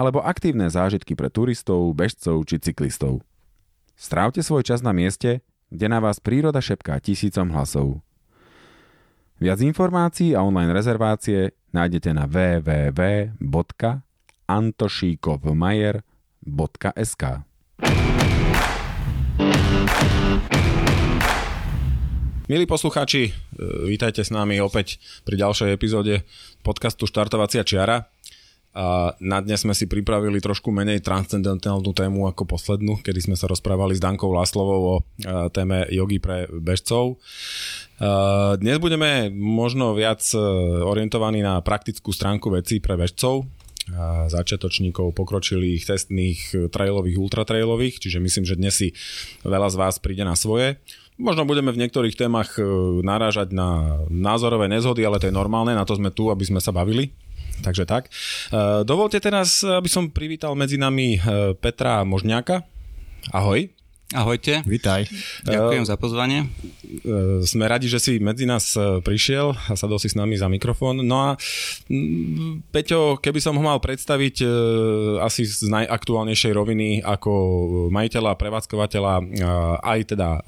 alebo aktívne zážitky pre turistov, bežcov či cyklistov. Strávte svoj čas na mieste, kde na vás príroda šepká tisícom hlasov. Viac informácií a online rezervácie nájdete na www.antošíkovmajer.sk Milí poslucháči, e, vítajte s nami opäť pri ďalšej epizóde podcastu Štartovacia čiara. Na dnes sme si pripravili trošku menej transcendentálnu tému ako poslednú, kedy sme sa rozprávali s Dankou Láslovou o e, téme jogy pre bežcov. Dnes budeme možno viac uh, orientovaní na praktickú stránku vecí pre bežcov, začiatočníkov, pokročilých, testných, trailových, ultratrailových, čiže myslím, že dnes si veľa z vás príde na svoje. Možno budeme v niektorých témach uh, narážať na názorové nezhody, ale to je normálne, na to sme tu, aby sme sa bavili. Takže tak. Dovolte teraz, aby som privítal medzi nami Petra Možňáka. Ahoj. Ahojte. Vítaj. Ďakujem za pozvanie. Uh, sme radi, že si medzi nás prišiel a sadol si s nami za mikrofón. No a Peťo, keby som ho mal predstaviť asi z najaktuálnejšej roviny ako majiteľa, prevádzkovateľa aj teda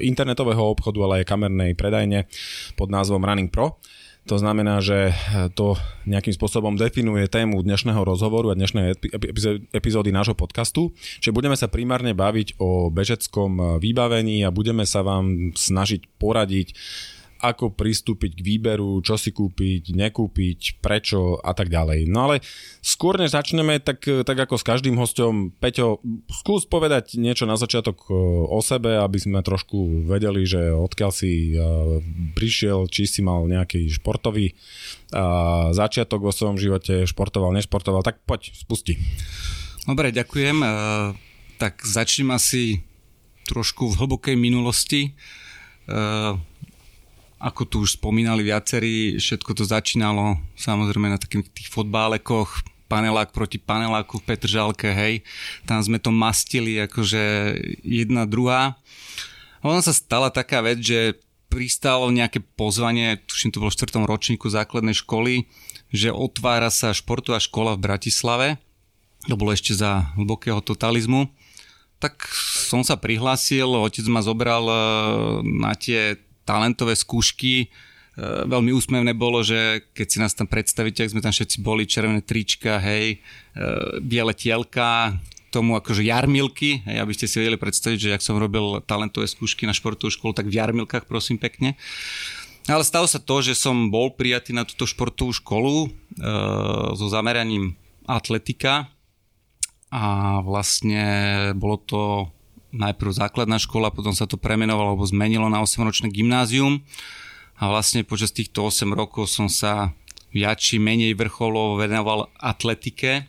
internetového obchodu, ale aj kamernej predajne pod názvom Running Pro. To znamená, že to nejakým spôsobom definuje tému dnešného rozhovoru a dnešnej epizódy nášho podcastu. Čiže budeme sa primárne baviť o bežeckom vybavení a budeme sa vám snažiť poradiť ako pristúpiť k výberu, čo si kúpiť, nekúpiť, prečo a tak ďalej. No ale skôr než začneme, tak, tak ako s každým hostom, Peťo, skús povedať niečo na začiatok o sebe, aby sme trošku vedeli, že odkiaľ si prišiel, či si mal nejaký športový začiatok vo svojom živote, športoval, nešportoval, tak poď, spusti. Dobre, ďakujem. Tak začnem asi trošku v hlbokej minulosti ako tu už spomínali viacerí, všetko to začínalo samozrejme na takých tých fotbálekoch, panelák proti paneláku v Petržalke, hej. Tam sme to mastili akože jedna druhá. A ona sa stala taká vec, že pristalo nejaké pozvanie, tuším to bolo v 4. ročníku základnej školy, že otvára sa športová škola v Bratislave. To bolo ešte za hlbokého totalizmu. Tak som sa prihlásil, otec ma zobral eh, na tie talentové skúšky. E, veľmi úsmevné bolo, že keď si nás tam predstavíte, ak sme tam všetci boli, červené trička, hej, e, biele tielka, tomu akože jarmilky, hej, aby ste si vedeli predstaviť, že ak som robil talentové skúšky na športovú školu, tak v jarmilkách prosím pekne. Ale stalo sa to, že som bol prijatý na túto športovú školu e, so zameraním atletika a vlastne bolo to najprv základná škola, potom sa to premenovalo alebo zmenilo na 8-ročné gymnázium. A vlastne počas týchto 8 rokov som sa viac či menej vrcholovo venoval atletike. E,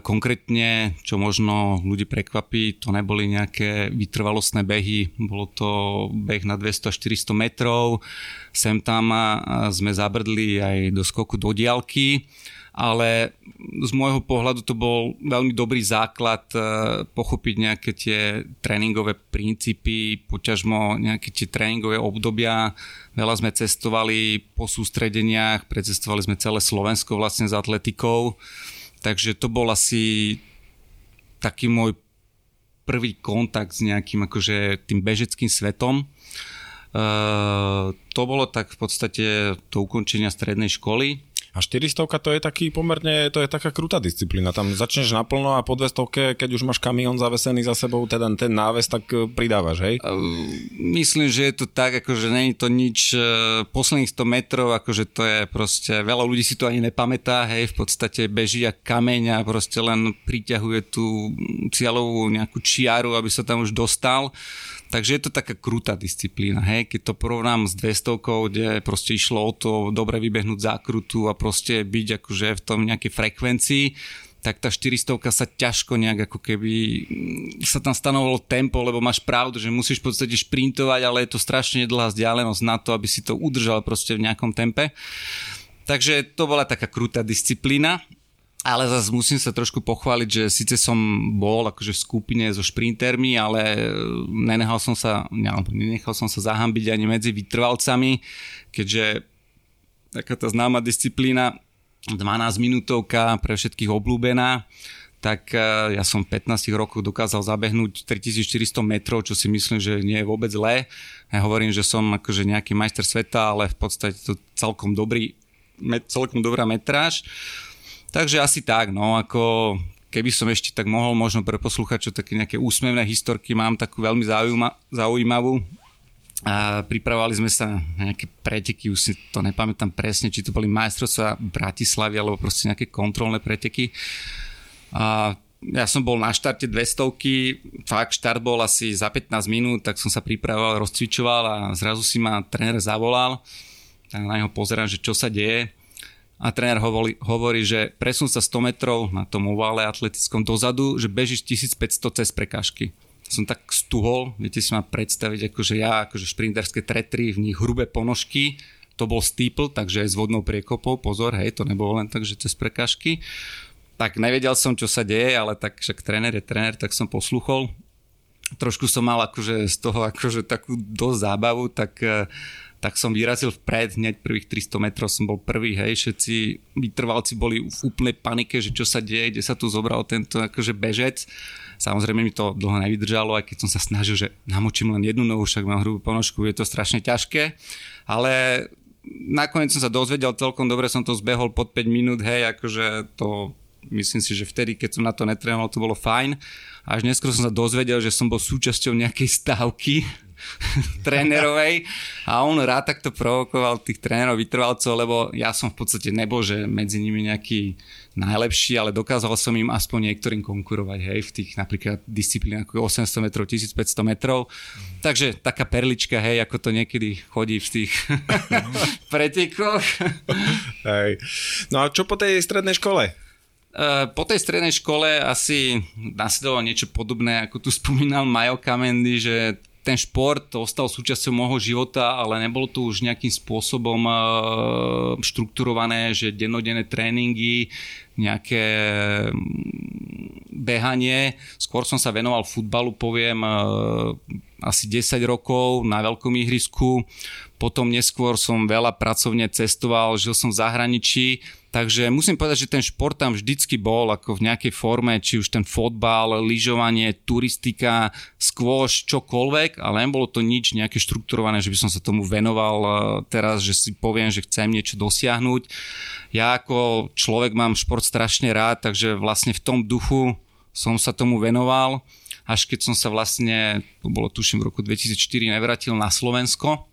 konkrétne, čo možno ľudí prekvapí, to neboli nejaké vytrvalostné behy, bolo to beh na 200-400 metrov, sem tam sme zabrdli aj do skoku do diálky ale z môjho pohľadu to bol veľmi dobrý základ e, pochopiť nejaké tie tréningové princípy, poťažmo nejaké tie tréningové obdobia. Veľa sme cestovali po sústredeniach, precestovali sme celé Slovensko vlastne s atletikou, takže to bol asi taký môj prvý kontakt s nejakým akože tým bežeckým svetom. Uh, to bolo tak v podstate do ukončenia strednej školy. A 400 to je taký pomerne, to je taká krutá disciplína. Tam začneš naplno a po 200 keď už máš kamión zavesený za sebou, teda ten náves, tak e, pridávaš, hej? Myslím, že je to tak, akože není to nič, e, posledných 100 metrov, akože to je proste, veľa ľudí si to ani nepamätá, hej, v podstate beží jak kameň a proste len priťahuje tú cieľovú nejakú čiaru, aby sa tam už dostal Takže je to taká krutá disciplína, hej, keď to porovnám s 200, kde proste išlo o to dobre vybehnúť zákrutu a proste byť akože v tom nejakej frekvencii, tak tá 400 sa ťažko nejak ako keby mm, sa tam stanovalo tempo, lebo máš pravdu, že musíš v podstate šprintovať, ale je to strašne dlhá vzdialenosť na to, aby si to udržal proste v nejakom tempe. Takže to bola taká krutá disciplína ale zase musím sa trošku pochváliť, že síce som bol akože v skupine so šprintermi, ale e, nenechal som sa, nenechal som sa zahambiť ani medzi vytrvalcami, keďže taká tá známa disciplína 12 minútovka pre všetkých obľúbená, tak e, ja som v 15 rokoch dokázal zabehnúť 3400 metrov, čo si myslím, že nie je vôbec zlé. Ja hovorím, že som akože nejaký majster sveta, ale v podstate to celkom dobrý, celkom dobrá metráž. Takže asi tak, no ako keby som ešte tak mohol možno pre posluchačov také nejaké úsmevné historky, mám takú veľmi zaujíma, zaujímavú. A pripravovali sme sa na nejaké preteky, už si to nepamätám presne, či to boli majstrovstvá Bratislavy alebo proste nejaké kontrolné preteky. A ja som bol na štarte 200 fakt štart bol asi za 15 minút, tak som sa pripravoval, rozcvičoval a zrazu si ma tréner zavolal. Tak na neho pozerám, že čo sa deje a tréner hovorí, hovorí, že presun sa 100 metrov na tom ovále atletickom dozadu, že bežíš 1500 cez prekážky. Som tak stuhol, viete si ma predstaviť, akože ja, akože šprinterské tretry, v nich hrubé ponožky, to bol steeple, takže s vodnou priekopou, pozor, hej, to nebolo len tak, že cez prekážky. Tak nevedel som, čo sa deje, ale tak však tréner je tréner, tak som posluchol. Trošku som mal akože z toho akože takú dosť zábavu, tak uh, tak som vyrazil vpred, hneď prvých 300 metrov som bol prvý, hej, všetci vytrvalci boli v úplnej panike, že čo sa deje, kde sa tu zobral tento akože bežec. Samozrejme mi to dlho nevydržalo, aj keď som sa snažil, že namočím len jednu nohu, však mám hrubú ponožku, je to strašne ťažké, ale nakoniec som sa dozvedel celkom dobre, som to zbehol pod 5 minút, hej, akože to myslím si, že vtedy, keď som na to netrénoval, to bolo fajn. Až neskôr som sa dozvedel, že som bol súčasťou nejakej stávky, trénerovej a on rád takto provokoval tých trénerov vytrvalcov, lebo ja som v podstate nebol, že medzi nimi nejaký najlepší, ale dokázal som im aspoň niektorým konkurovať, hej, v tých napríklad disciplínach ako 800 metrov, 1500 metrov. Mm. Takže taká perlička, hej, ako to niekedy chodí v tých pretekoch. hej. No a čo po tej strednej škole? Uh, po tej strednej škole asi nasledovalo niečo podobné, ako tu spomínal Majo Kamendy, že ten šport ostal súčasťou môjho života, ale nebolo to už nejakým spôsobom uh, štrukturované, že dennodenné tréningy, nejaké behanie. Skôr som sa venoval futbalu, poviem, uh, asi 10 rokov na veľkom ihrisku. Potom neskôr som veľa pracovne cestoval, žil som v zahraničí, Takže musím povedať, že ten šport tam vždycky bol ako v nejakej forme, či už ten fotbal, lyžovanie, turistika, skôš, čokoľvek, ale nebolo to nič nejaké štrukturované, že by som sa tomu venoval e, teraz, že si poviem, že chcem niečo dosiahnuť. Ja ako človek mám šport strašne rád, takže vlastne v tom duchu som sa tomu venoval, až keď som sa vlastne, to bolo tuším v roku 2004, nevrátil na Slovensko.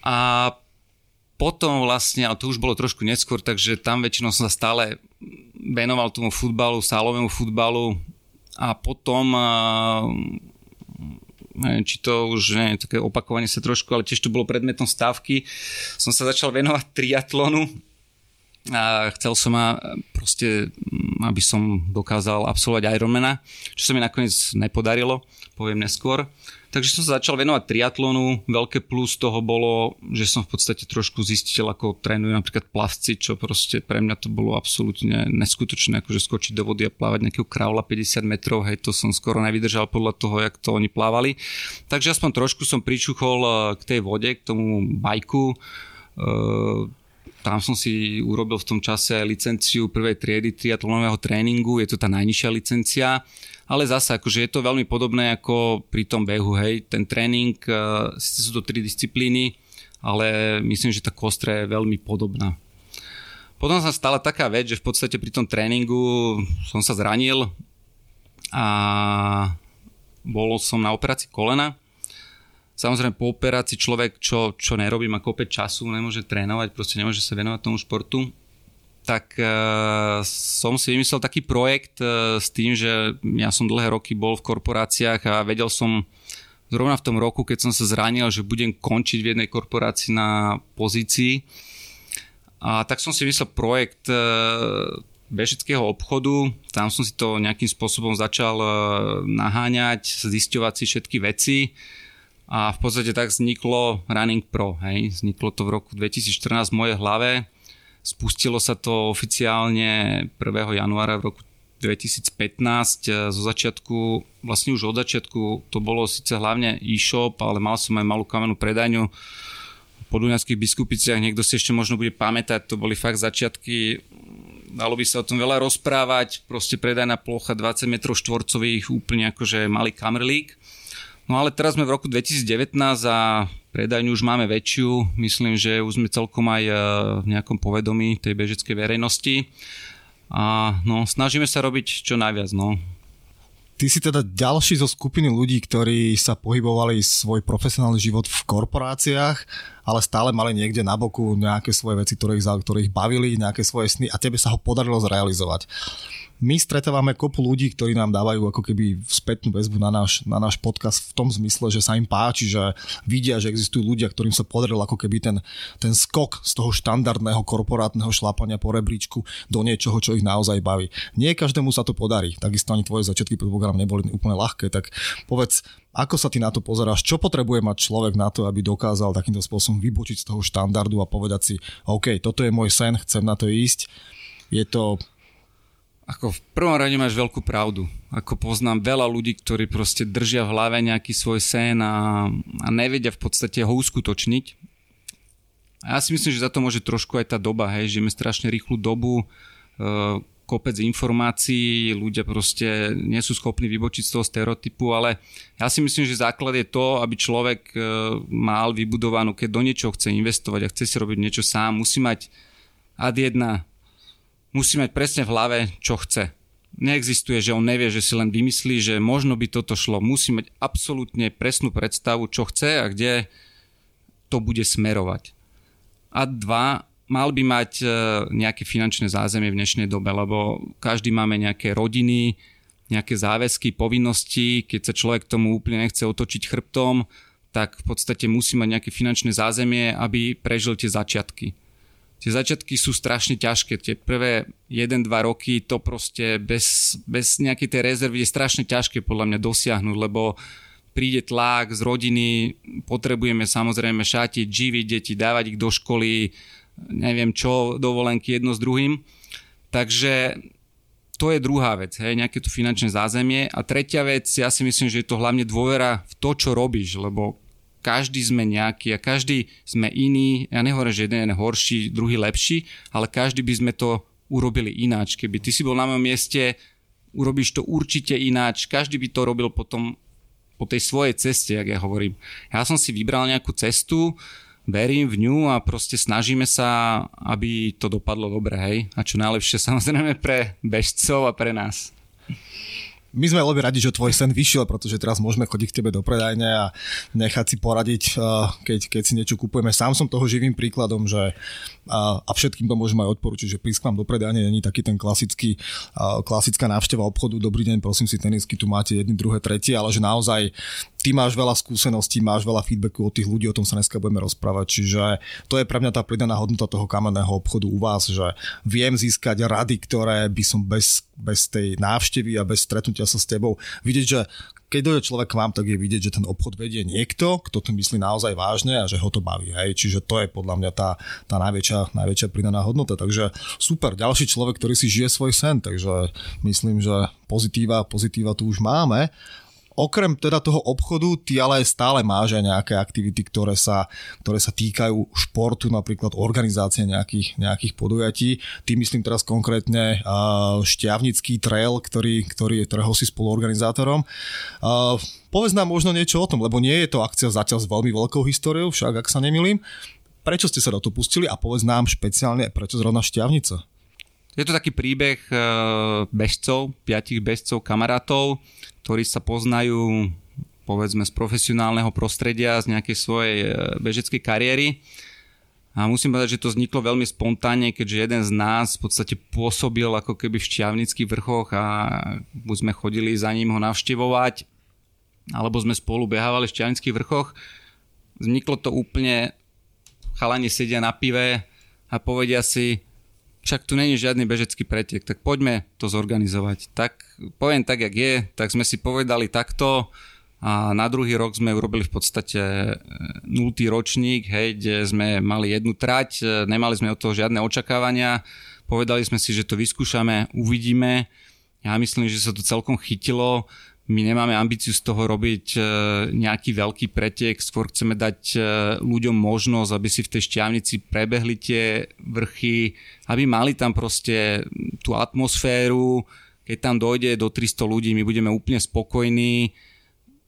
A potom vlastne, ale to už bolo trošku neskôr, takže tam väčšinou som sa stále venoval tomu futbalu, sálovému futbalu a potom neviem, či to už nie, také opakovanie sa trošku, ale tiež to bolo predmetom stávky, som sa začal venovať triatlonu a chcel som ma proste, aby som dokázal absolvovať Ironmana, čo sa mi nakoniec nepodarilo, poviem neskôr. Takže som sa začal venovať triatlonu. Veľké plus toho bolo, že som v podstate trošku zistil, ako trénujú napríklad plavci, čo proste pre mňa to bolo absolútne neskutočné, akože skočiť do vody a plávať nejakého kraula 50 metrov, hej, to som skoro nevydržal podľa toho, jak to oni plávali. Takže aspoň trošku som pričuchol eh, k tej vode, k tomu bajku. Eh, tam som si urobil v tom čase licenciu prvej triedy triatlonového tréningu, je to tá najnižšia licencia ale zase akože je to veľmi podobné ako pri tom behu, hej, ten tréning, uh, sú to tri disciplíny, ale myslím, že tá kostra je veľmi podobná. Potom sa stala taká vec, že v podstate pri tom tréningu som sa zranil a bol som na operácii kolena. Samozrejme po operácii človek, čo, čo nerobí, má kopec času, nemôže trénovať, proste nemôže sa venovať tomu športu tak uh, som si vymyslel taký projekt uh, s tým, že ja som dlhé roky bol v korporáciách a vedel som zrovna v tom roku, keď som sa zranil, že budem končiť v jednej korporácii na pozícii. A tak som si vymyslel projekt uh, bežeckého obchodu, tam som si to nejakým spôsobom začal naháňať, zisťovať si všetky veci a v podstate tak vzniklo Running Pro. Hej. Vzniklo to v roku 2014 v mojej hlave Spustilo sa to oficiálne 1. januára v roku 2015. Zo začiatku, vlastne už od začiatku to bolo síce hlavne e-shop, ale mal som aj malú kamennú predajňu po Dunajských biskupiciach. Niekto si ešte možno bude pamätať, to boli fakt začiatky dalo by sa o tom veľa rozprávať, proste predajná plocha 20 m štvorcových, úplne akože malý kamrlík. No ale teraz sme v roku 2019 a predajňu už máme väčšiu. Myslím, že už sme celkom aj e, v nejakom povedomí tej bežeckej verejnosti. A no, snažíme sa robiť čo najviac. No. Ty si teda ďalší zo skupiny ľudí, ktorí sa pohybovali svoj profesionálny život v korporáciách, ale stále mali niekde na boku nejaké svoje veci, ktoré ich, ktoré ich bavili, nejaké svoje sny a tebe sa ho podarilo zrealizovať my stretávame kopu ľudí, ktorí nám dávajú ako keby spätnú väzbu na náš, na náš podcast v tom zmysle, že sa im páči, že vidia, že existujú ľudia, ktorým sa podaril ako keby ten, ten skok z toho štandardného korporátneho šlapania po rebríčku do niečoho, čo ich naozaj baví. Nie každému sa to podarí, takisto ani tvoje začiatky program neboli úplne ľahké, tak povedz, ako sa ty na to pozeráš? Čo potrebuje mať človek na to, aby dokázal takýmto spôsobom vybočiť z toho štandardu a povedať si, OK, toto je môj sen, chcem na to ísť. Je to ako v prvom rade máš veľkú pravdu. Ako poznám veľa ľudí, ktorí proste držia v hlave nejaký svoj sen a, a nevedia v podstate ho uskutočniť. A ja si myslím, že za to môže trošku aj tá doba, hej, žijeme strašne rýchlu dobu, e, kopec informácií, ľudia proste nie sú schopní vybočiť z toho stereotypu, ale ja si myslím, že základ je to, aby človek e, mal vybudovanú, keď do niečoho chce investovať a chce si robiť niečo sám, musí mať ad jedna musí mať presne v hlave, čo chce. Neexistuje, že on nevie, že si len vymyslí, že možno by toto šlo. Musí mať absolútne presnú predstavu, čo chce a kde to bude smerovať. A dva, mal by mať e, nejaké finančné zázemie v dnešnej dobe, lebo každý máme nejaké rodiny, nejaké záväzky, povinnosti, keď sa človek tomu úplne nechce otočiť chrbtom, tak v podstate musí mať nejaké finančné zázemie, aby prežil tie začiatky tie začiatky sú strašne ťažké. Tie prvé 1-2 roky to proste bez, bez nejakej tej rezervy je strašne ťažké podľa mňa dosiahnuť, lebo príde tlak z rodiny, potrebujeme samozrejme šatiť, živiť deti, dávať ich do školy, neviem čo, dovolenky jedno s druhým. Takže to je druhá vec, hej, nejaké to finančné zázemie. A tretia vec, ja si myslím, že je to hlavne dôvera v to, čo robíš, lebo každý sme nejaký a každý sme iný. Ja nehovorím, že jeden je horší, druhý lepší, ale každý by sme to urobili ináč. Keby ty si bol na mojom mieste, urobíš to určite ináč. Každý by to robil potom po tej svojej ceste, jak ja hovorím. Ja som si vybral nejakú cestu, verím v ňu a proste snažíme sa, aby to dopadlo dobre, hej. A čo najlepšie samozrejme pre bežcov a pre nás my sme veľmi radi, že tvoj sen vyšiel, pretože teraz môžeme chodiť k tebe do predajne a nechať si poradiť, eh, keď, keď si niečo kupujeme. Sám som toho živým príkladom, že a, a všetkým to môžem aj odporučiť, že prísť k vám do predajne není taký ten klasický, klasická návšteva obchodu, dobrý deň, prosím si tenisky, tu máte jedny, druhé, tretie, ale že naozaj ty máš veľa skúseností, máš veľa feedbacku od tých ľudí, o tom sa dneska budeme rozprávať, čiže to je pre mňa tá pridaná hodnota toho kamenného obchodu u vás, že viem získať rady, ktoré by som bez, bez tej návštevy a bez stretnutia sa s tebou vidieť, že keď dojde človek k vám, tak je vidieť, že ten obchod vedie niekto, kto to myslí naozaj vážne a že ho to baví. Hej. Čiže to je podľa mňa tá, tá najväčšia, najväčšia pridaná hodnota. Takže super, ďalší človek, ktorý si žije svoj sen, takže myslím, že pozitíva, pozitíva tu už máme okrem teda toho obchodu, ty ale stále máš aj nejaké aktivity, ktoré sa, ktoré sa týkajú športu, napríklad organizácie nejakých, nejakých podujatí. Ty myslím teraz konkrétne Šťavnický trail, ktorý, ktorý je, ktorého si spoluorganizátorom. Povedz nám možno niečo o tom, lebo nie je to akcia zatiaľ s veľmi veľkou históriou, však ak sa nemilím. Prečo ste sa do toho pustili a povedz nám špeciálne, prečo zrovna Šťavnica? Je to taký príbeh bežcov, piatich bežcov, kamarátov, ktorí sa poznajú povedzme z profesionálneho prostredia, z nejakej svojej e, bežeckej kariéry. A musím povedať, že to vzniklo veľmi spontánne, keďže jeden z nás v podstate pôsobil ako keby v šťavnických vrchoch a buď sme chodili za ním ho navštevovať, alebo sme spolu behávali v šťavnických vrchoch. Vzniklo to úplne, chalani sedia na pive a povedia si, však tu není žiadny bežecký pretek, tak poďme to zorganizovať. Tak poviem tak, jak je, tak sme si povedali takto a na druhý rok sme urobili v podstate e, nultý ročník, hej, kde sme mali jednu trať, e, nemali sme od toho žiadne očakávania, povedali sme si, že to vyskúšame, uvidíme. Ja myslím, že sa to celkom chytilo my nemáme ambíciu z toho robiť e, nejaký veľký pretek, skôr chceme dať e, ľuďom možnosť, aby si v tej šťavnici prebehli tie vrchy, aby mali tam proste tú atmosféru, keď tam dojde do 300 ľudí, my budeme úplne spokojní.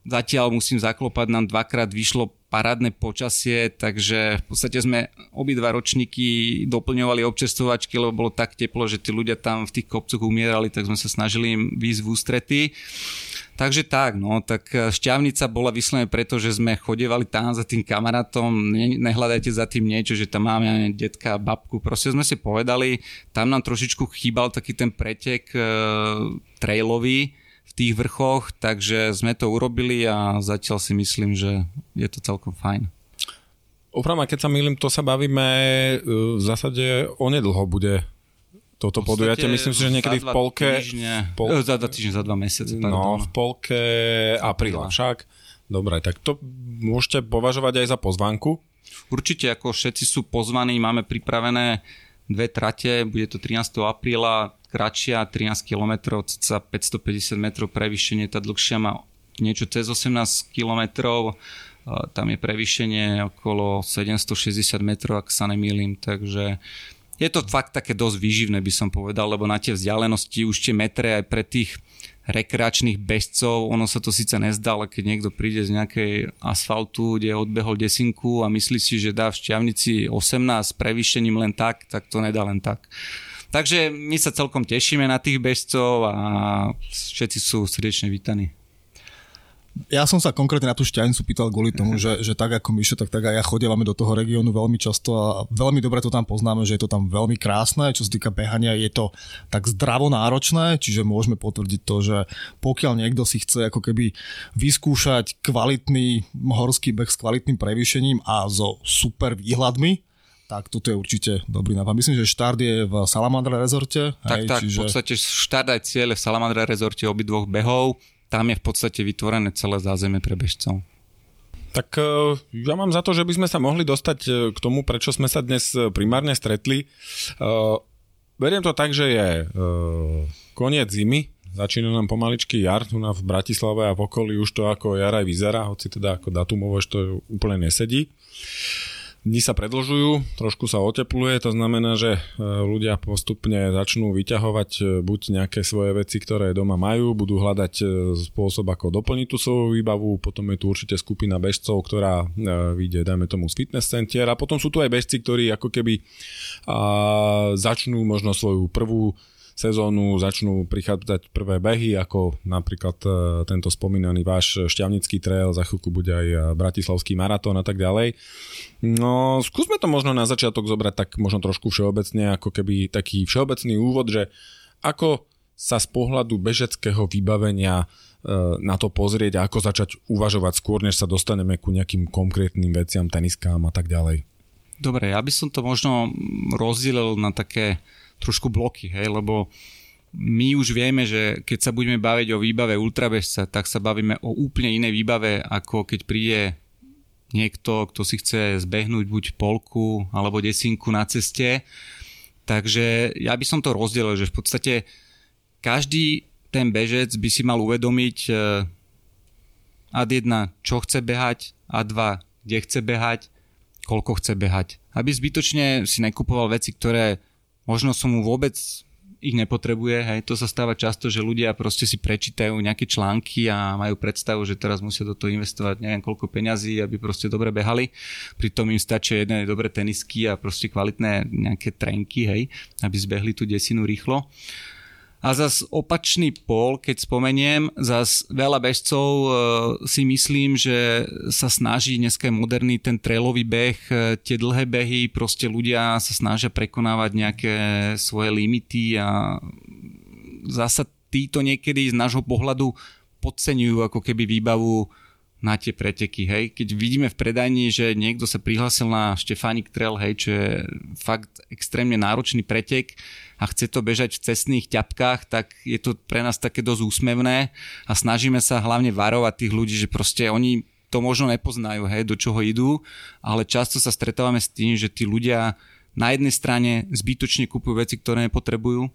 Zatiaľ musím zaklopať, nám dvakrát vyšlo parádne počasie, takže v podstate sme obidva ročníky doplňovali občestovačky, lebo bolo tak teplo, že tí ľudia tam v tých kopcoch umierali, tak sme sa snažili im výjsť v ústrety. Takže tak, no, tak e, šťavnica bola vyslovené preto, že sme chodevali tam za tým kamarátom, ne, nehľadajte za tým niečo, že tam máme detka, babku, proste sme si povedali, tam nám trošičku chýbal taký ten pretek e, trailový v tých vrchoch, takže sme to urobili a zatiaľ si myslím, že je to celkom fajn. Opravma, keď sa milím, to sa bavíme, e, v zásade onedlho bude toto podujatie. Myslím si, že niekedy v polke... Týždne, pol... Za dva týždne, za dva mesiace. No, v polke apríla však. Dobre, tak to môžete považovať aj za pozvánku? Určite, ako všetci sú pozvaní, máme pripravené dve trate, bude to 13. apríla, kratšia, 13 km, ca 550 metrov prevýšenie, tá dlhšia má niečo cez 18 km, tam je prevýšenie okolo 760 metrov, ak sa nemýlim, takže je to fakt také dosť výživné, by som povedal, lebo na tie vzdialenosti už tie metre aj pre tých rekreačných bežcov, ono sa to síce nezdá, ale keď niekto príde z nejakej asfaltu, kde odbehol desinku a myslí si, že dá v šťavnici 18 prevýšením len tak, tak to nedá len tak. Takže my sa celkom tešíme na tých bežcov a všetci sú srdečne vítaní. Ja som sa konkrétne na tú šťanicu pýtal kvôli tomu, že, že tak ako Mišo, tak, tak aj ja chodívame do toho regiónu veľmi často a veľmi dobre to tam poznáme, že je to tam veľmi krásne. Čo sa týka behania, je to tak zdravo náročné, čiže môžeme potvrdiť to, že pokiaľ niekto si chce ako keby vyskúšať kvalitný horský beh s kvalitným prevýšením a so super výhľadmi, tak toto je určite dobrý nápad. Myslím, že štart je v Salamandra rezorte. Tak, hej, tak, čiže... v podstate štart aj cieľ v Salamandra rezorte obidvoch behov tam je v podstate vytvorené celé zázemie pre bežcov. Tak e, ja mám za to, že by sme sa mohli dostať e, k tomu, prečo sme sa dnes e, primárne stretli. Beriem to tak, že je koniec zimy, začína nám pomaličky jar, tu v Bratislave a v okolí už to ako jar vyzerá, hoci teda ako datumovo to úplne nesedí. Dni sa predlžujú, trošku sa otepluje, to znamená, že e, ľudia postupne začnú vyťahovať e, buď nejaké svoje veci, ktoré doma majú, budú hľadať e, spôsob, ako doplniť tú svoju výbavu, potom je tu určite skupina bežcov, ktorá vyjde, dajme tomu, z fitness center a potom sú tu aj bežci, ktorí ako keby začnú možno svoju prvú sezónu začnú prichádzať prvé behy, ako napríklad e, tento spomínaný váš šťavnický trail, za chvíľku bude aj e, bratislavský maratón a tak ďalej. No, skúsme to možno na začiatok zobrať tak možno trošku všeobecne, ako keby taký všeobecný úvod, že ako sa z pohľadu bežeckého vybavenia na to pozrieť a ako začať uvažovať skôr, než sa dostaneme ku nejakým konkrétnym veciam, teniskám a tak ďalej. Dobre, ja by som to možno rozdielil na také trošku bloky, hej, lebo my už vieme, že keď sa budeme baviť o výbave ultrabežca, tak sa bavíme o úplne inej výbave, ako keď príde niekto, kto si chce zbehnúť buď polku alebo desinku na ceste. Takže ja by som to rozdelil, že v podstate každý ten bežec by si mal uvedomiť eh, ad 1, čo chce behať, ad 2, kde chce behať, koľko chce behať. Aby zbytočne si nekupoval veci, ktoré možno som mu vôbec ich nepotrebuje. Hej. To sa stáva často, že ľudia proste si prečítajú nejaké články a majú predstavu, že teraz musia do toho investovať neviem koľko peňazí, aby proste dobre behali. Pritom im stačí jedné dobré tenisky a proste kvalitné nejaké trenky, hej, aby zbehli tú desinu rýchlo. A zas opačný pol, keď spomeniem, zas veľa bežcov e, si myslím, že sa snaží, dneska moderný ten trailový beh, e, tie dlhé behy, proste ľudia sa snažia prekonávať nejaké svoje limity a zasa títo niekedy z nášho pohľadu podceňujú ako keby výbavu na tie preteky, hej. Keď vidíme v predajni, že niekto sa prihlásil na Štefánik Trail, hej, čo je fakt extrémne náročný pretek a chce to bežať v cestných ťapkách, tak je to pre nás také dosť úsmevné a snažíme sa hlavne varovať tých ľudí, že proste oni to možno nepoznajú, hej, do čoho idú, ale často sa stretávame s tým, že tí ľudia na jednej strane zbytočne kúpujú veci, ktoré nepotrebujú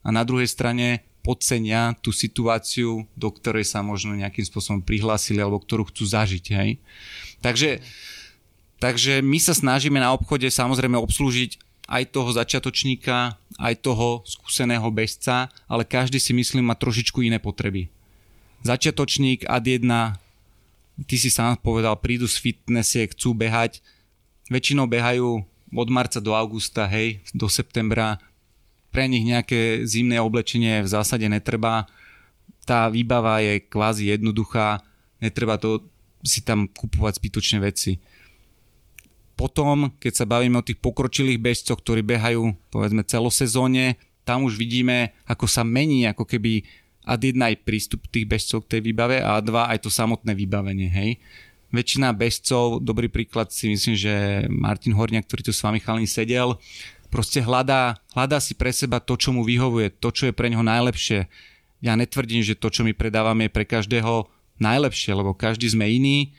a na druhej strane podcenia tú situáciu, do ktorej sa možno nejakým spôsobom prihlásili alebo ktorú chcú zažiť. Hej? Takže, takže my sa snažíme na obchode samozrejme obslúžiť aj toho začiatočníka, aj toho skúseného bežca, ale každý si myslím má trošičku iné potreby. Začiatočník ad 1, ty si sám povedal, prídu z fitnessie, chcú behať, väčšinou behajú od marca do augusta, hej, do septembra, pre nich nejaké zimné oblečenie v zásade netreba. Tá výbava je kvázi jednoduchá, netreba to si tam kupovať zbytočné veci. Potom, keď sa bavíme o tých pokročilých bežcoch, ktorí behajú povedzme celosezóne, tam už vidíme, ako sa mení ako keby ad 1 aj prístup tých bežcov k tej výbave a 2 aj to samotné vybavenie, hej. Väčšina bežcov, dobrý príklad si myslím, že Martin Horniak, ktorý tu s vami chalný sedel, proste hľadá, hľadá si pre seba to, čo mu vyhovuje, to, čo je pre neho najlepšie. Ja netvrdím, že to, čo my predávame, je pre každého najlepšie, lebo každý sme iný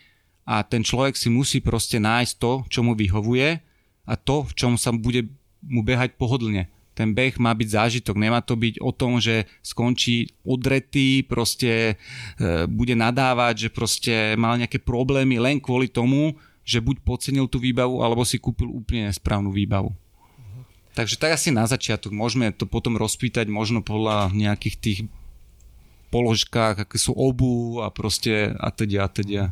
a ten človek si musí proste nájsť to, čo mu vyhovuje a to, v čom sa bude mu behať pohodlne. Ten beh má byť zážitok, nemá to byť o tom, že skončí odretý, proste e, bude nadávať, že proste mal nejaké problémy len kvôli tomu, že buď podcenil tú výbavu, alebo si kúpil úplne nesprávnu výbavu. Takže tak asi na začiatok môžeme to potom rozpýtať možno podľa nejakých tých položkách, aké sú obu a proste a teda a teda.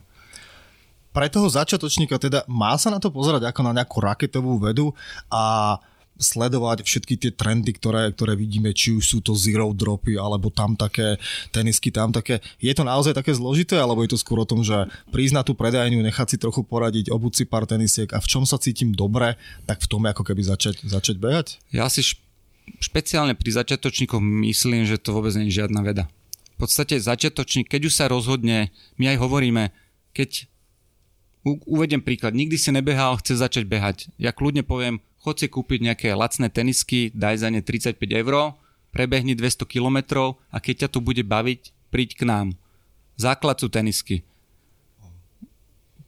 Pre toho začiatočníka teda má sa na to pozerať ako na nejakú raketovú vedu a sledovať všetky tie trendy, ktoré, ktoré vidíme, či už sú to zero dropy, alebo tam také tenisky, tam také. Je to naozaj také zložité, alebo je to skôr o tom, že prísť na tú predajňu, nechať si trochu poradiť, obuť si pár tenisiek a v čom sa cítim dobre, tak v tom ako keby začať, začať behať? Ja si špeciálne pri začiatočníkoch myslím, že to vôbec nie je žiadna veda. V podstate začiatočník, keď už sa rozhodne, my aj hovoríme, keď uvedem príklad, nikdy si nebehal, chce začať behať. Ja kľudne poviem, chod si kúpiť nejaké lacné tenisky, daj za ne 35 eur, prebehni 200 km a keď ťa to bude baviť, príď k nám. Základ sú tenisky.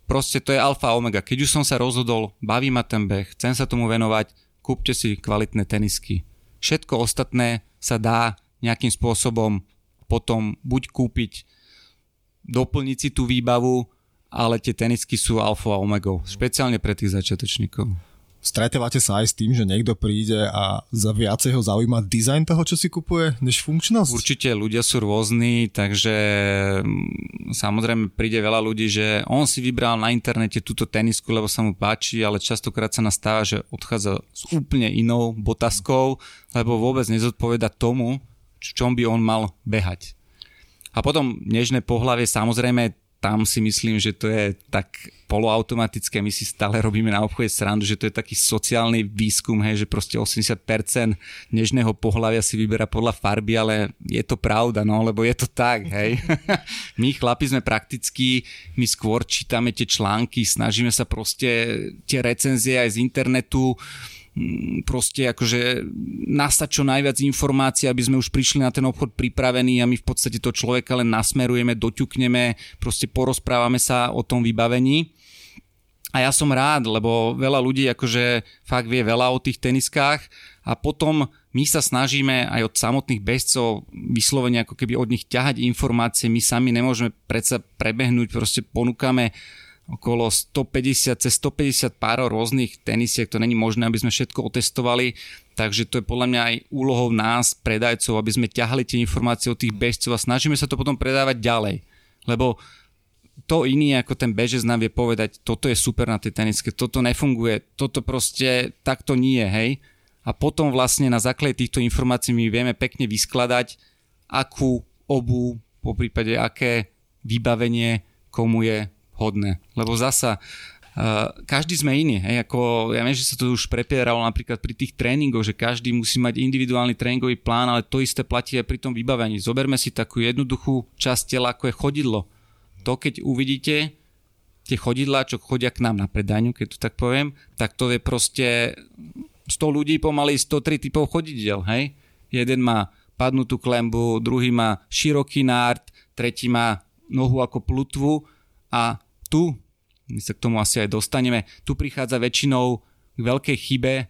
Proste to je alfa a omega. Keď už som sa rozhodol, baví ma ten beh, chcem sa tomu venovať, kúpte si kvalitné tenisky. Všetko ostatné sa dá nejakým spôsobom potom buď kúpiť, doplniť si tú výbavu, ale tie tenisky sú alfa a omega, špeciálne pre tých začiatočníkov. Stretávate sa aj s tým, že niekto príde a za viacej ho zaujíma dizajn toho, čo si kupuje, než funkčnosť? Určite ľudia sú rôzni, takže mm, samozrejme príde veľa ľudí, že on si vybral na internete túto tenisku, lebo sa mu páči, ale častokrát sa nastáva, že odchádza s úplne inou botaskou, lebo vôbec nezodpoveda tomu, v čom by on mal behať. A potom nežné pohlavie, samozrejme tam si myslím, že to je tak poloautomatické, my si stále robíme na obchode srandu, že to je taký sociálny výskum, hej, že proste 80% dnešného pohľavia si vyberá podľa farby, ale je to pravda, no, lebo je to tak, hej. my chlapi sme prakticky, my skôr čítame tie články, snažíme sa proste tie recenzie aj z internetu proste akože nastať čo najviac informácií, aby sme už prišli na ten obchod pripravení a my v podstate to človeka len nasmerujeme, doťukneme, proste porozprávame sa o tom vybavení. A ja som rád, lebo veľa ľudí akože fakt vie veľa o tých teniskách a potom my sa snažíme aj od samotných bežcov vyslovene ako keby od nich ťahať informácie, my sami nemôžeme predsa prebehnúť, proste ponúkame okolo 150, cez 150 párov rôznych tenisiek, to není možné, aby sme všetko otestovali, takže to je podľa mňa aj úlohou nás, predajcov, aby sme ťahali tie informácie od tých bežcov a snažíme sa to potom predávať ďalej, lebo to iný ako ten bežec nám vie povedať, toto je super na tej teniske, toto nefunguje, toto proste takto nie, hej. A potom vlastne na základe týchto informácií my vieme pekne vyskladať, akú obu, po prípade aké vybavenie komu je hodné. Lebo zasa Uh, každý sme iný, hej, ako ja viem, že sa to už prepieralo napríklad pri tých tréningoch, že každý musí mať individuálny tréningový plán, ale to isté platí aj pri tom vybavení. Zoberme si takú jednoduchú časť tela, ako je chodidlo to keď uvidíte tie chodidlá, čo chodia k nám na predajňu, keď to tak poviem, tak to je proste 100 ľudí pomaly 103 typov chodidel, hej? Jeden má padnutú klembu, druhý má široký nárt, tretí má nohu ako plutvu a tu, my sa k tomu asi aj dostaneme, tu prichádza väčšinou k veľkej chybe, e,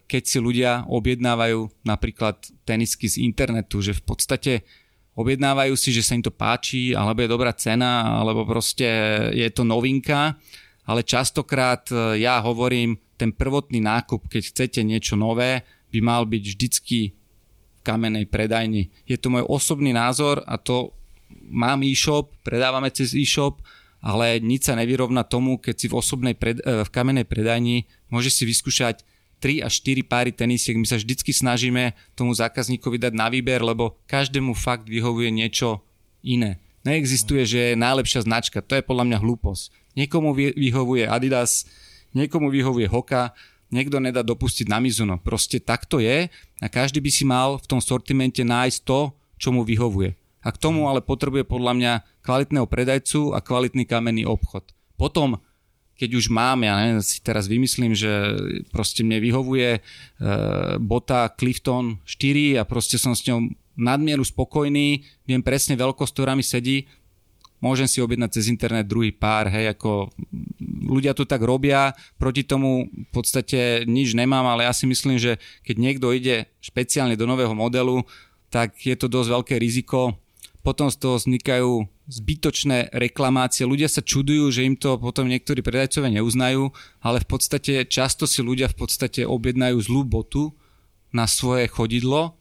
keď si ľudia objednávajú napríklad tenisky z internetu, že v podstate objednávajú si, že sa im to páči, alebo je dobrá cena, alebo proste je to novinka, ale častokrát e, ja hovorím, ten prvotný nákup, keď chcete niečo nové, by mal byť vždycky v kamenej predajni. Je to môj osobný názor a to mám e-shop, predávame cez e-shop, ale nič sa nevyrovna tomu, keď si v, osobnej pred, e, v kamenej predajni môže si vyskúšať 3 až 4 páry tenisiek. My sa vždycky snažíme tomu zákazníkovi dať na výber, lebo každému fakt vyhovuje niečo iné. Neexistuje, že je najlepšia značka. To je podľa mňa hlúposť. Niekomu vyhovuje Adidas, niekomu vyhovuje Hoka, niekto nedá dopustiť na Mizuno. Proste takto je a každý by si mal v tom sortimente nájsť to, čo mu vyhovuje. A k tomu ale potrebuje podľa mňa kvalitného predajcu a kvalitný kamenný obchod. Potom keď už mám, ja neviem, si teraz vymyslím, že proste mne vyhovuje e, bota Clifton 4 a proste som s ňou nadmieru spokojný, viem presne veľkosť, ktorá mi sedí, môžem si objednať cez internet druhý pár, hej, ako ľudia to tak robia, proti tomu v podstate nič nemám, ale ja si myslím, že keď niekto ide špeciálne do nového modelu, tak je to dosť veľké riziko, potom z toho vznikajú zbytočné reklamácie. Ľudia sa čudujú, že im to potom niektorí predajcovia neuznajú, ale v podstate často si ľudia v podstate objednajú zlú botu na svoje chodidlo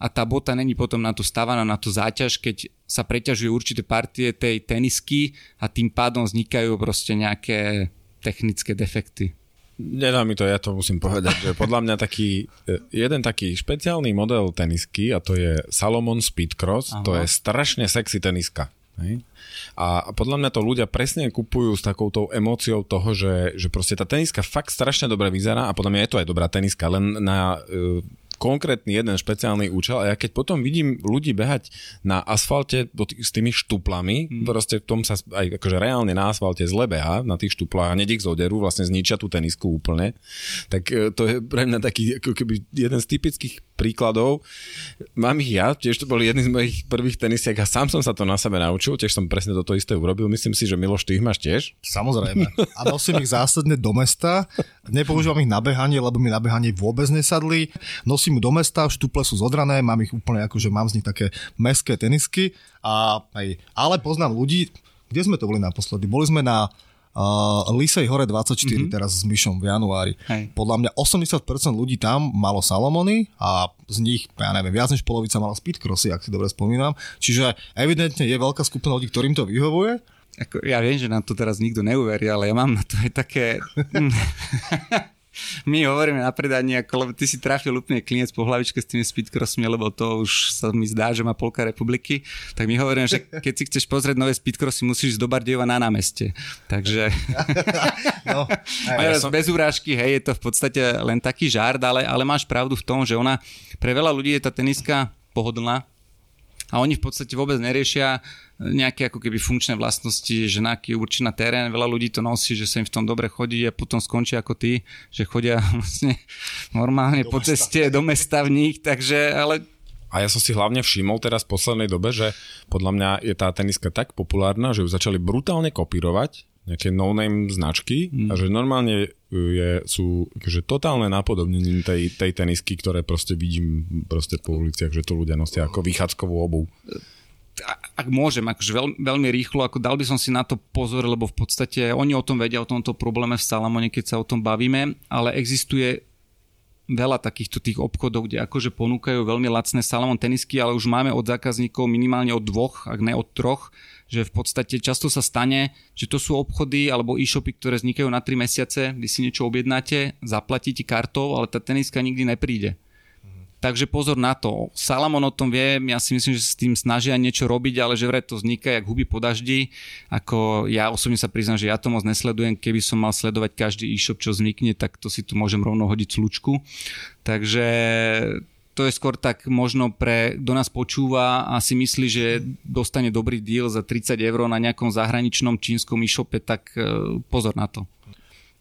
a tá bota není potom na to stávaná, na to záťaž, keď sa preťažujú určité partie tej tenisky a tým pádom vznikajú proste nejaké technické defekty. Nedá mi to, ja to musím povedať, že podľa mňa taký, e, jeden taký špeciálny model tenisky a to je Salomon Speedcross, Aha. to je strašne sexy teniska. Hej? A podľa mňa to ľudia presne kupujú s takouto emóciou toho, že, že proste tá teniska fakt strašne dobre vyzerá a podľa mňa je to aj dobrá teniska, len na e, konkrétny jeden špeciálny účel a ja keď potom vidím ľudí behať na asfalte s tými štuplami, hmm. proste v tom sa aj akože reálne na asfalte zle beha na tých štuplách a hneď ich zoderú, vlastne zničia tú tenisku úplne, tak e, to je pre mňa taký ako keby jeden z typických príkladov. Mám ich ja, tiež to boli jedni z mojich prvých tenisiek a sám som sa to na sebe naučil, tiež som presne toto isté urobil. Myslím si, že Miloš, ty ich máš tiež? Samozrejme. A nosím ich zásadne do mesta. Nepoužívam ich na behanie, lebo mi na behanie vôbec nesadli. Nosím ich do mesta, štuple sú zodrané, mám ich úplne ako, že mám z nich také meské tenisky. A, aj, ale poznám ľudí, kde sme to boli naposledy? Boli sme na Uh, Lisej hore 24 mm-hmm. teraz s Myšom v januári. Hej. Podľa mňa 80% ľudí tam malo Salomony a z nich, ja neviem, viac než polovica mala speedcrossy, ak si dobre spomínam. Čiže evidentne je veľká skupina ľudí, ktorým to vyhovuje. Ako, ja viem, že nám to teraz nikto neuverí, ale ja mám na to aj také... my hovoríme na predaní, ako, lebo ty si trafil úplne klinec po hlavičke s tými speedcrossmi, lebo to už sa mi zdá, že má polka republiky. Tak my hovoríme, že keď si chceš pozrieť nové speedcrossy, musíš ísť do Bardejova na námeste. Takže no, ja som... bez urážky, hej, je to v podstate len taký žart, ale, ale máš pravdu v tom, že ona, pre veľa ľudí je tá teniska pohodlná, a oni v podstate vôbec neriešia nejaké ako keby funkčné vlastnosti, že na aký určí na terén, veľa ľudí to nosí, že sa im v tom dobre chodí a potom skončia ako ty, že chodia vlastne normálne do po mesta. ceste do mesta v nich, takže ale a ja som si hlavne všimol teraz v poslednej dobe, že podľa mňa je tá teniska tak populárna, že ju začali brutálne kopírovať nejaké no-name značky mm. a že normálne je, sú že totálne napodobnenie tej, tej tenisky, ktoré proste vidím proste po uliciach, že to ľudia nosia ako vychádzkovú obu. Ak môžem, akože veľ, veľmi rýchlo, ako dal by som si na to pozor, lebo v podstate oni o tom vedia, o tomto probléme v Salamone, keď sa o tom bavíme, ale existuje veľa takýchto tých obchodov, kde akože ponúkajú veľmi lacné Salamon tenisky, ale už máme od zákazníkov minimálne od dvoch, ak ne od troch, že v podstate často sa stane, že to sú obchody alebo e-shopy, ktoré vznikajú na 3 mesiace, kdy si niečo objednáte, zaplatíte kartou, ale tá teniska nikdy nepríde. Takže pozor na to. Salamon o tom vie, ja si myslím, že s tým snažia niečo robiť, ale že vraj to vzniká jak huby po daždi. Ako ja osobne sa priznám, že ja to moc nesledujem. Keby som mal sledovať každý e-shop, čo vznikne, tak to si tu môžem rovno hodiť slučku. Takže to je skôr tak možno pre, kto nás počúva a si myslí, že dostane dobrý deal za 30 eur na nejakom zahraničnom čínskom e-shope, tak e, pozor na to.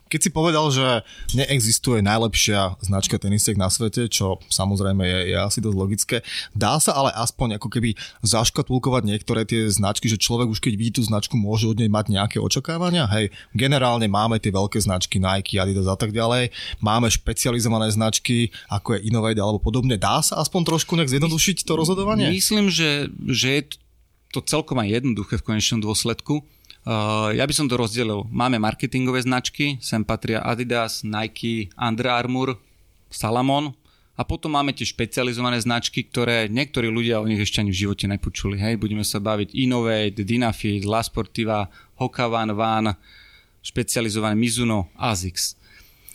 Keď si povedal, že neexistuje najlepšia značka tenisiek na svete, čo samozrejme je, je asi dosť logické, dá sa ale aspoň ako keby zaškatulkovať niektoré tie značky, že človek už keď vidí tú značku, môže od nej mať nejaké očakávania? Hej, generálne máme tie veľké značky Nike, Adidas a tak ďalej, máme špecializované značky, ako je Innovate alebo podobne. Dá sa aspoň trošku nejak zjednodušiť to rozhodovanie? Myslím, že, že je to celkom aj jednoduché v konečnom dôsledku ja by som to rozdelil. Máme marketingové značky, sem patria Adidas, Nike, Under Armour, Salamon a potom máme tie špecializované značky, ktoré niektorí ľudia o nich ešte ani v živote nepočuli. Hej, budeme sa baviť Innovate, Dynafit, La Sportiva, Hokavan, Van, špecializované Mizuno, Asics.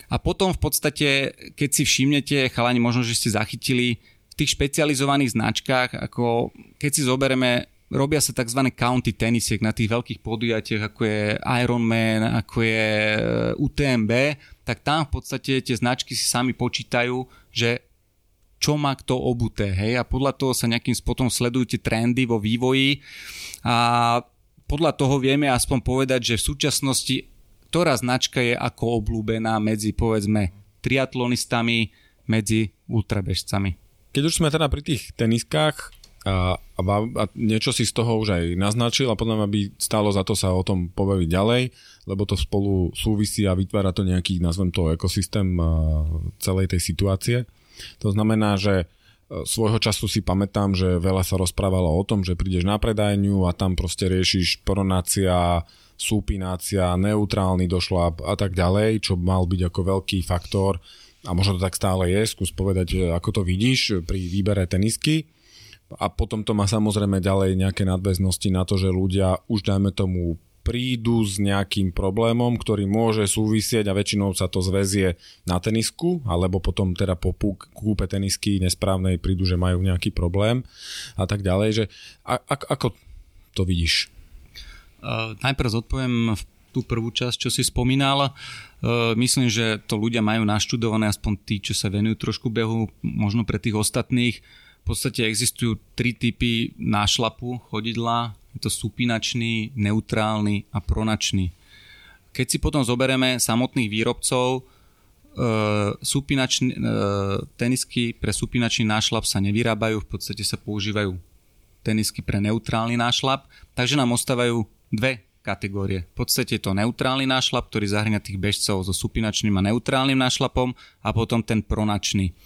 A potom v podstate, keď si všimnete, chalani, možno, že ste zachytili v tých špecializovaných značkách, ako keď si zoberieme robia sa tzv. county tenisiek na tých veľkých podujatiach, ako je Ironman, ako je eh, UTMB, tak tam v podstate tie značky si sami počítajú, že čo má kto obuté, hej, a podľa toho sa nejakým potom sledujú tie trendy vo vývoji a podľa toho vieme aspoň povedať, že v súčasnosti ktorá značka je ako obľúbená medzi povedzme triatlonistami, medzi ultrabežcami. Keď už sme teda pri tých teniskách, a, a, a niečo si z toho už aj naznačil a potom by stálo za to sa o tom pobaviť ďalej, lebo to spolu súvisí a vytvára to nejaký, nazvem to, ekosystém celej tej situácie. To znamená, že e, svojho času si pamätám, že veľa sa rozprávalo o tom, že prídeš na predajňu a tam proste riešiš pronácia, súpinácia, neutrálny došlap a tak ďalej, čo mal byť ako veľký faktor a možno to tak stále je, skús povedať, ako to vidíš pri výbere tenisky a potom to má samozrejme ďalej nejaké nadväznosti na to, že ľudia už dajme tomu prídu s nejakým problémom, ktorý môže súvisieť a väčšinou sa to zväzie na tenisku, alebo potom teda po kúpe tenisky nesprávnej prídu, že majú nejaký problém a tak ďalej. Že a, a, ako to vidíš? Uh, najprv zodpoviem v tú prvú časť, čo si spomínal. Uh, myslím, že to ľudia majú naštudované, aspoň tí, čo sa venujú trošku behu, možno pre tých ostatných v podstate existujú tri typy nášlapu chodidla. Je to supinačný, neutrálny a pronačný. Keď si potom zoberieme samotných výrobcov, e, supinačný, e, tenisky pre supinačný nášlap sa nevyrábajú, v podstate sa používajú tenisky pre neutrálny nášlap, takže nám ostávajú dve kategórie. V podstate je to neutrálny nášlap, ktorý zahrňa tých bežcov so supinačným a neutrálnym nášlapom a potom ten pronačný.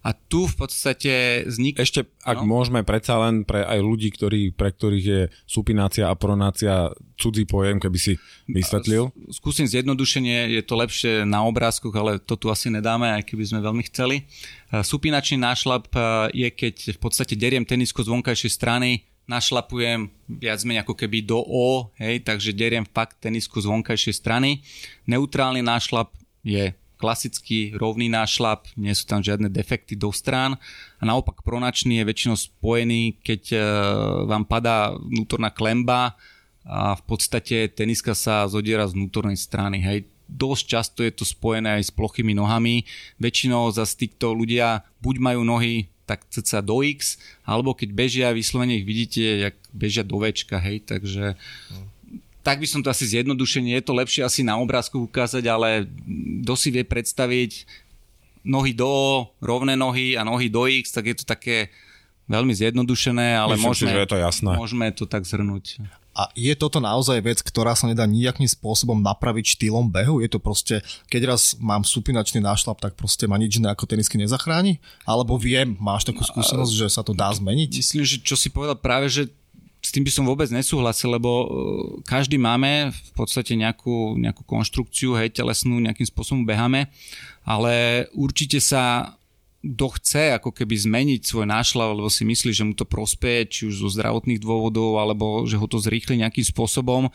A tu v podstate vznik... Ešte, ak no? môžeme predsa len pre aj ľudí, ktorí, pre ktorých je supinácia a pronácia cudzí pojem, keby si vysvetlil. Skúsim zjednodušenie, je to lepšie na obrázkoch, ale to tu asi nedáme, aj keby sme veľmi chceli. Supinačný nášlap je, keď v podstate deriem tenisko z vonkajšej strany, našlapujem viac menej ako keby do O, hej, takže deriem fakt tenisku z vonkajšej strany. Neutrálny nášlap je klasický rovný nášlap, nie sú tam žiadne defekty do strán a naopak pronačný je väčšinou spojený, keď e, vám padá vnútorná klemba a v podstate teniska sa zodiera z vnútornej strany. Hej. Dosť často je to spojené aj s plochými nohami. Väčšinou zase títo ľudia buď majú nohy tak cca do X, alebo keď bežia, vyslovene ich vidíte, jak bežia do Včka, hej, takže tak by som to asi zjednodušenie, je to lepšie asi na obrázku ukázať, ale kto si vie predstaviť nohy do O, rovné nohy a nohy do X, tak je to také veľmi zjednodušené, ale Myslím môžeme, si, že je to jasné. môžeme to tak zhrnúť. A je toto naozaj vec, ktorá sa nedá nejakým spôsobom napraviť štýlom behu? Je to proste, keď raz mám supinačný nášlap, tak proste ma nič iné ako tenisky nezachráni? Alebo viem, máš takú skúsenosť, že sa to dá zmeniť? Myslím, že čo si povedal práve, že s tým by som vôbec nesúhlasil, lebo uh, každý máme v podstate nejakú, nejakú konštrukciu, hej, telesnú, nejakým spôsobom beháme, ale určite sa kto chce ako keby zmeniť svoj nášľav, lebo si myslí, že mu to prospeje, či už zo zdravotných dôvodov, alebo že ho to zrýchli nejakým spôsobom,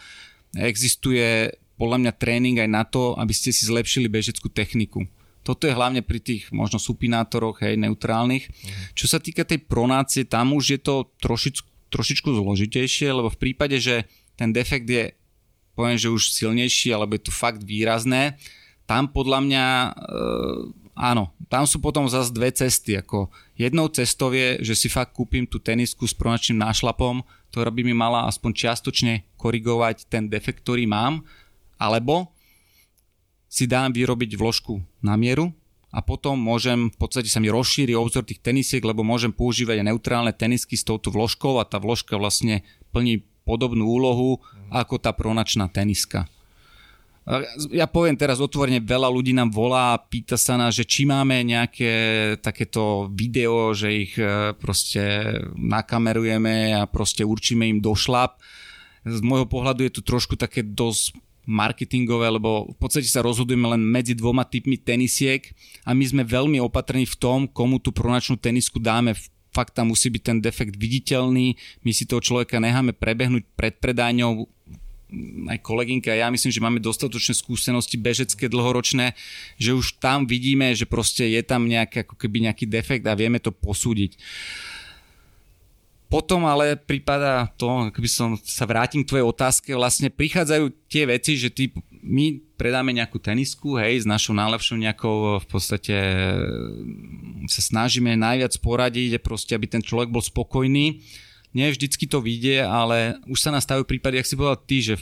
existuje podľa mňa tréning aj na to, aby ste si zlepšili bežeckú techniku. Toto je hlavne pri tých možno supinátoroch, hej, neutrálnych. Mm. Čo sa týka tej pronácie, tam už je to trošičku trošičku zložitejšie, lebo v prípade, že ten defekt je poviem, že už silnejší, alebo je to fakt výrazné, tam podľa mňa e, áno, tam sú potom zase dve cesty. Ako jednou cestou je, že si fakt kúpim tú tenisku s pronačným nášlapom, ktorá by mi mala aspoň čiastočne korigovať ten defekt, ktorý mám, alebo si dám vyrobiť vložku na mieru, a potom môžem, v podstate sa mi rozšíri obzor tých tenisiek, lebo môžem používať aj neutrálne tenisky s touto vložkou a tá vložka vlastne plní podobnú úlohu ako tá pronačná teniska. Ja poviem teraz otvorene, veľa ľudí nám volá a pýta sa nás, že či máme nejaké takéto video, že ich e, proste nakamerujeme a proste určíme im došlap. Z môjho pohľadu je to trošku také dosť marketingové, lebo v podstate sa rozhodujeme len medzi dvoma typmi tenisiek a my sme veľmi opatrní v tom, komu tú pronačnú tenisku dáme. Fakt tam musí byť ten defekt viditeľný, my si toho človeka necháme prebehnúť pred predajňou, aj kolegynka a ja myslím, že máme dostatočné skúsenosti bežecké dlhoročné, že už tam vidíme, že proste je tam nejaký, ako keby nejaký defekt a vieme to posúdiť. Potom ale prípada to, keby som sa vrátim k tvojej otázke, vlastne prichádzajú tie veci, že ty, my predáme nejakú tenisku, hej, s našou najlepšou nejakou v podstate sa snažíme najviac poradiť, proste, aby ten človek bol spokojný. Nie vždycky to vyjde, ale už sa nastavujú prípady, ak si povedal ty, že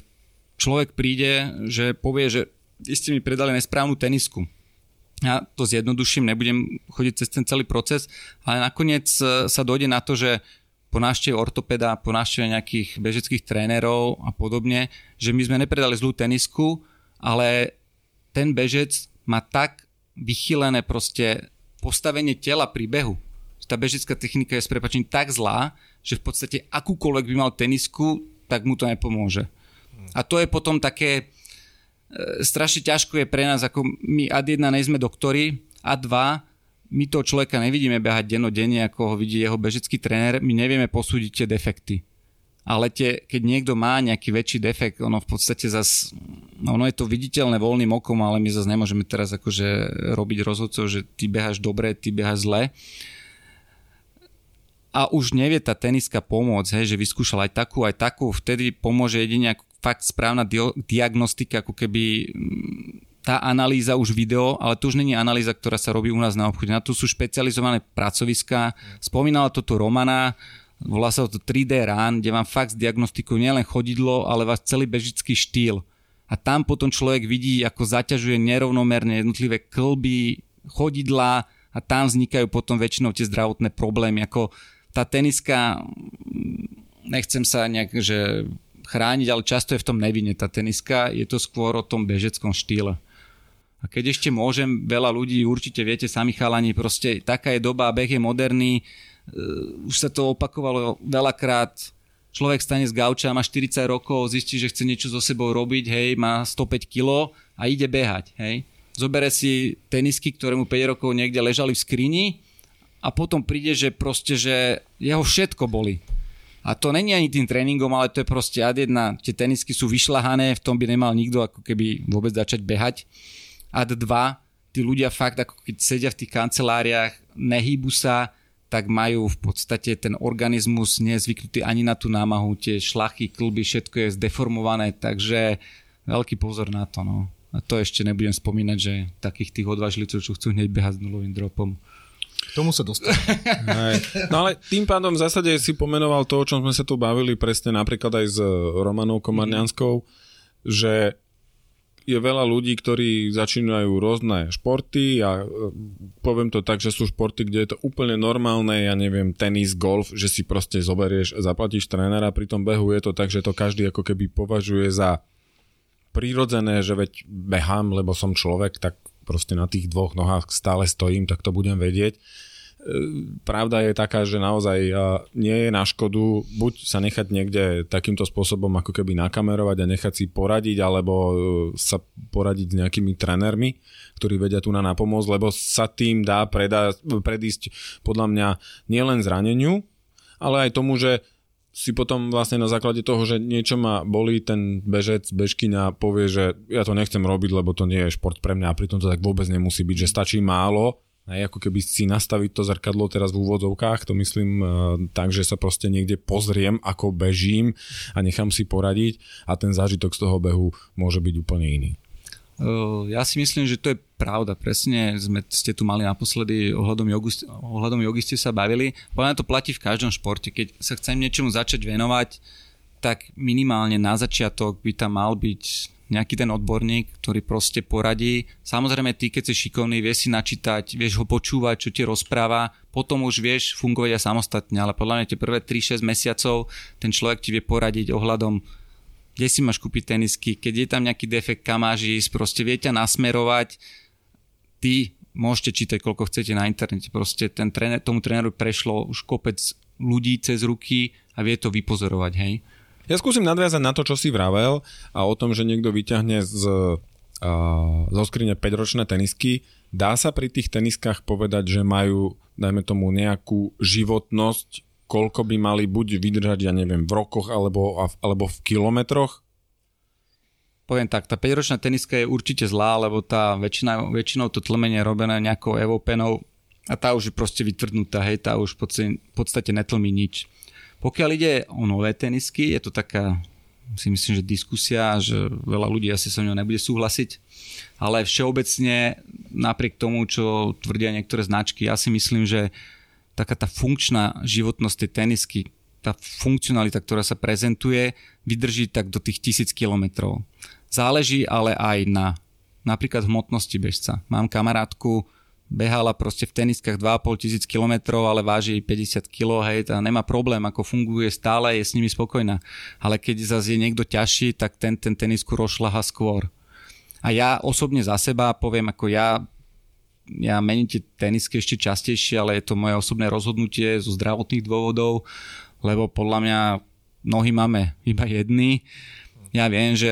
človek príde, že povie, že vy ste mi predali nesprávnu tenisku. Ja to zjednoduším, nebudem chodiť cez ten celý proces, ale nakoniec sa dojde na to, že po návšteve ortopeda, po návšteve nejakých bežeckých trénerov a podobne, že my sme nepredali zlú tenisku, ale ten bežec má tak vychylené proste postavenie tela pri behu. Tá bežecká technika je s prepačením tak zlá, že v podstate akúkoľvek by mal tenisku, tak mu to nepomôže. A to je potom také, e, strašne ťažko je pre nás, ako my ad jedna nejsme doktori, a dva, my toho človeka nevidíme behať dennodenne, ako ho vidí jeho bežecký tréner, my nevieme posúdiť tie defekty. Ale tie, keď niekto má nejaký väčší defekt, ono v podstate zas, no ono je to viditeľné voľným okom, ale my zase nemôžeme teraz akože robiť rozhodcov, že ty beháš dobre, ty beháš zle. A už nevie tá teniska pomôcť, hej, že vyskúšal aj takú, aj takú, vtedy pomôže jedine fakt správna diagnostika, ako keby tá analýza už video, ale to už není analýza, ktorá sa robí u nás na obchode. Na to sú špecializované pracoviská. Spomínala to tu Romana, volá sa to 3D rán, kde vám fakt diagnostikujú nielen chodidlo, ale vás celý bežický štýl. A tam potom človek vidí, ako zaťažuje nerovnomerne jednotlivé klby, chodidla a tam vznikajú potom väčšinou tie zdravotné problémy. Ako tá teniska, nechcem sa nejak, že chrániť, ale často je v tom nevine tá teniska, je to skôr o tom bežeckom štýle. A keď ešte môžem, veľa ľudí, určite viete sami chalani, proste taká je doba, beh je moderný, uh, už sa to opakovalo veľakrát, človek stane z gauča, má 40 rokov, zistí, že chce niečo so sebou robiť, hej, má 105 kg a ide behať, hej. Zobere si tenisky, ktoré mu 5 rokov niekde ležali v skrini a potom príde, že proste, že jeho všetko boli. A to není ani tým tréningom, ale to je proste ad jedna, tie tenisky sú vyšľahané, v tom by nemal nikto ako keby vôbec začať behať ad 2 tí ľudia fakt ako keď sedia v tých kanceláriách, nehýbu sa, tak majú v podstate ten organizmus nezvyknutý ani na tú námahu, tie šlachy, klby, všetko je zdeformované, takže veľký pozor na to. No. A to ešte nebudem spomínať, že takých tých odvážlivcov, čo chcú hneď behať s nulovým dropom. K tomu sa dostane. no ale tým pádom v zásade si pomenoval to, o čom sme sa tu bavili presne napríklad aj s Romanou Komarňanskou, že je veľa ľudí, ktorí začínajú rôzne športy a e, poviem to tak, že sú športy, kde je to úplne normálne, ja neviem, tenis, golf, že si proste zoberieš, zaplatíš trénera, pri tom behu. Je to tak, že to každý ako keby považuje za prirodzené, že veď behám, lebo som človek, tak proste na tých dvoch nohách stále stojím, tak to budem vedieť pravda je taká, že naozaj nie je na škodu buď sa nechať niekde takýmto spôsobom ako keby nakamerovať a nechať si poradiť, alebo e, sa poradiť s nejakými trénermi, ktorí vedia tu na napomôcť, lebo sa tým dá predá, predísť podľa mňa nielen zraneniu, ale aj tomu, že si potom vlastne na základe toho, že niečo ma bolí, ten bežec, bežkyňa povie, že ja to nechcem robiť, lebo to nie je šport pre mňa a pritom to tak vôbec nemusí byť, že stačí málo Hej, ako keby si nastaviť to zrkadlo teraz v úvodzovkách, to myslím uh, tak, že sa proste niekde pozriem, ako bežím a nechám si poradiť a ten zážitok z toho behu môže byť úplne iný. Uh, ja si myslím, že to je pravda. Presne sme, ste tu mali naposledy ohľadom, jogu, ohľadom jogy ste sa bavili. Podľa to platí v každom športe. Keď sa chcem niečomu začať venovať, tak minimálne na začiatok by tam mal byť nejaký ten odborník, ktorý proste poradí. Samozrejme, ty, keď si šikovný, vieš si načítať, vieš ho počúvať, čo ti rozpráva, potom už vieš fungovať aj samostatne, ale podľa mňa tie prvé 3-6 mesiacov ten človek ti vie poradiť ohľadom kde si máš kúpiť tenisky, keď je tam nejaký defekt, kam máš ísť, proste vie ťa nasmerovať. Ty môžete čítať, koľko chcete na internete. Proste ten tréner, tomu tréneru prešlo už kopec ľudí cez ruky a vie to vypozorovať, hej. Ja skúsim nadviazať na to, čo si vravel a o tom, že niekto vyťahne z, uh, zo skrine 5-ročné tenisky. Dá sa pri tých teniskách povedať, že majú, dajme tomu, nejakú životnosť, koľko by mali buď vydržať, ja neviem, v rokoch alebo, alebo v kilometroch? Poviem tak, tá 5-ročná teniska je určite zlá, lebo tá väčšina, väčšinou to tlmenie je robené nejakou evopenou a tá už je proste vytvrdnutá, hej, tá už v podstate, netlmí nič. Pokiaľ ide o nové tenisky, je to taká si myslím, že diskusia, že veľa ľudí asi sa mňou nebude súhlasiť, ale všeobecne napriek tomu, čo tvrdia niektoré značky, ja si myslím, že taká tá funkčná životnosť tej tenisky, tá funkcionalita, ktorá sa prezentuje, vydrží tak do tých tisíc kilometrov. Záleží ale aj na napríklad hmotnosti bežca. Mám kamarátku, behala proste v teniskách 2,5 tisíc kilometrov, ale váži 50 kg, hej, a nemá problém, ako funguje stále, je s nimi spokojná. Ale keď zase je niekto ťažší, tak ten, ten tenisku rozšlaha skôr. A ja osobne za seba poviem, ako ja ja mením tie tenisky ešte častejšie, ale je to moje osobné rozhodnutie zo zdravotných dôvodov, lebo podľa mňa nohy máme iba jedny ja viem, že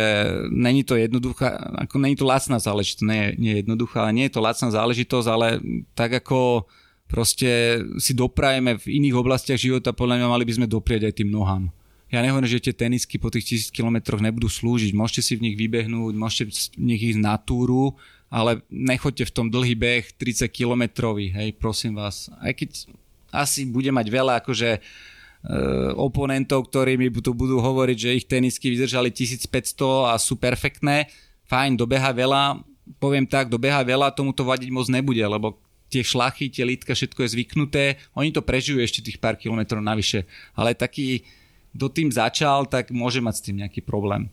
není to jednoduchá, ako není to lacná záležitosť, nie, nie jednoduchá, ale nie je to lacná záležitosť, ale tak ako proste si doprajeme v iných oblastiach života, podľa mňa mali by sme doprieť aj tým nohám. Ja nehovorím, že tie tenisky po tých tisíc kilometroch nebudú slúžiť. Môžete si v nich vybehnúť, môžete v nich ísť na túru, ale nechoďte v tom dlhý beh 30 kilometrový, hej, prosím vás. Aj keď asi bude mať veľa akože oponentov, ktorí mi tu budú hovoriť, že ich tenisky vydržali 1500 a sú perfektné. Fajn, dobeha veľa, poviem tak, dobeha veľa, tomu to vadiť moc nebude, lebo tie šlachy, tie lítka, všetko je zvyknuté, oni to prežijú ešte tých pár kilometrov navyše. Ale taký, kto tým začal, tak môže mať s tým nejaký problém.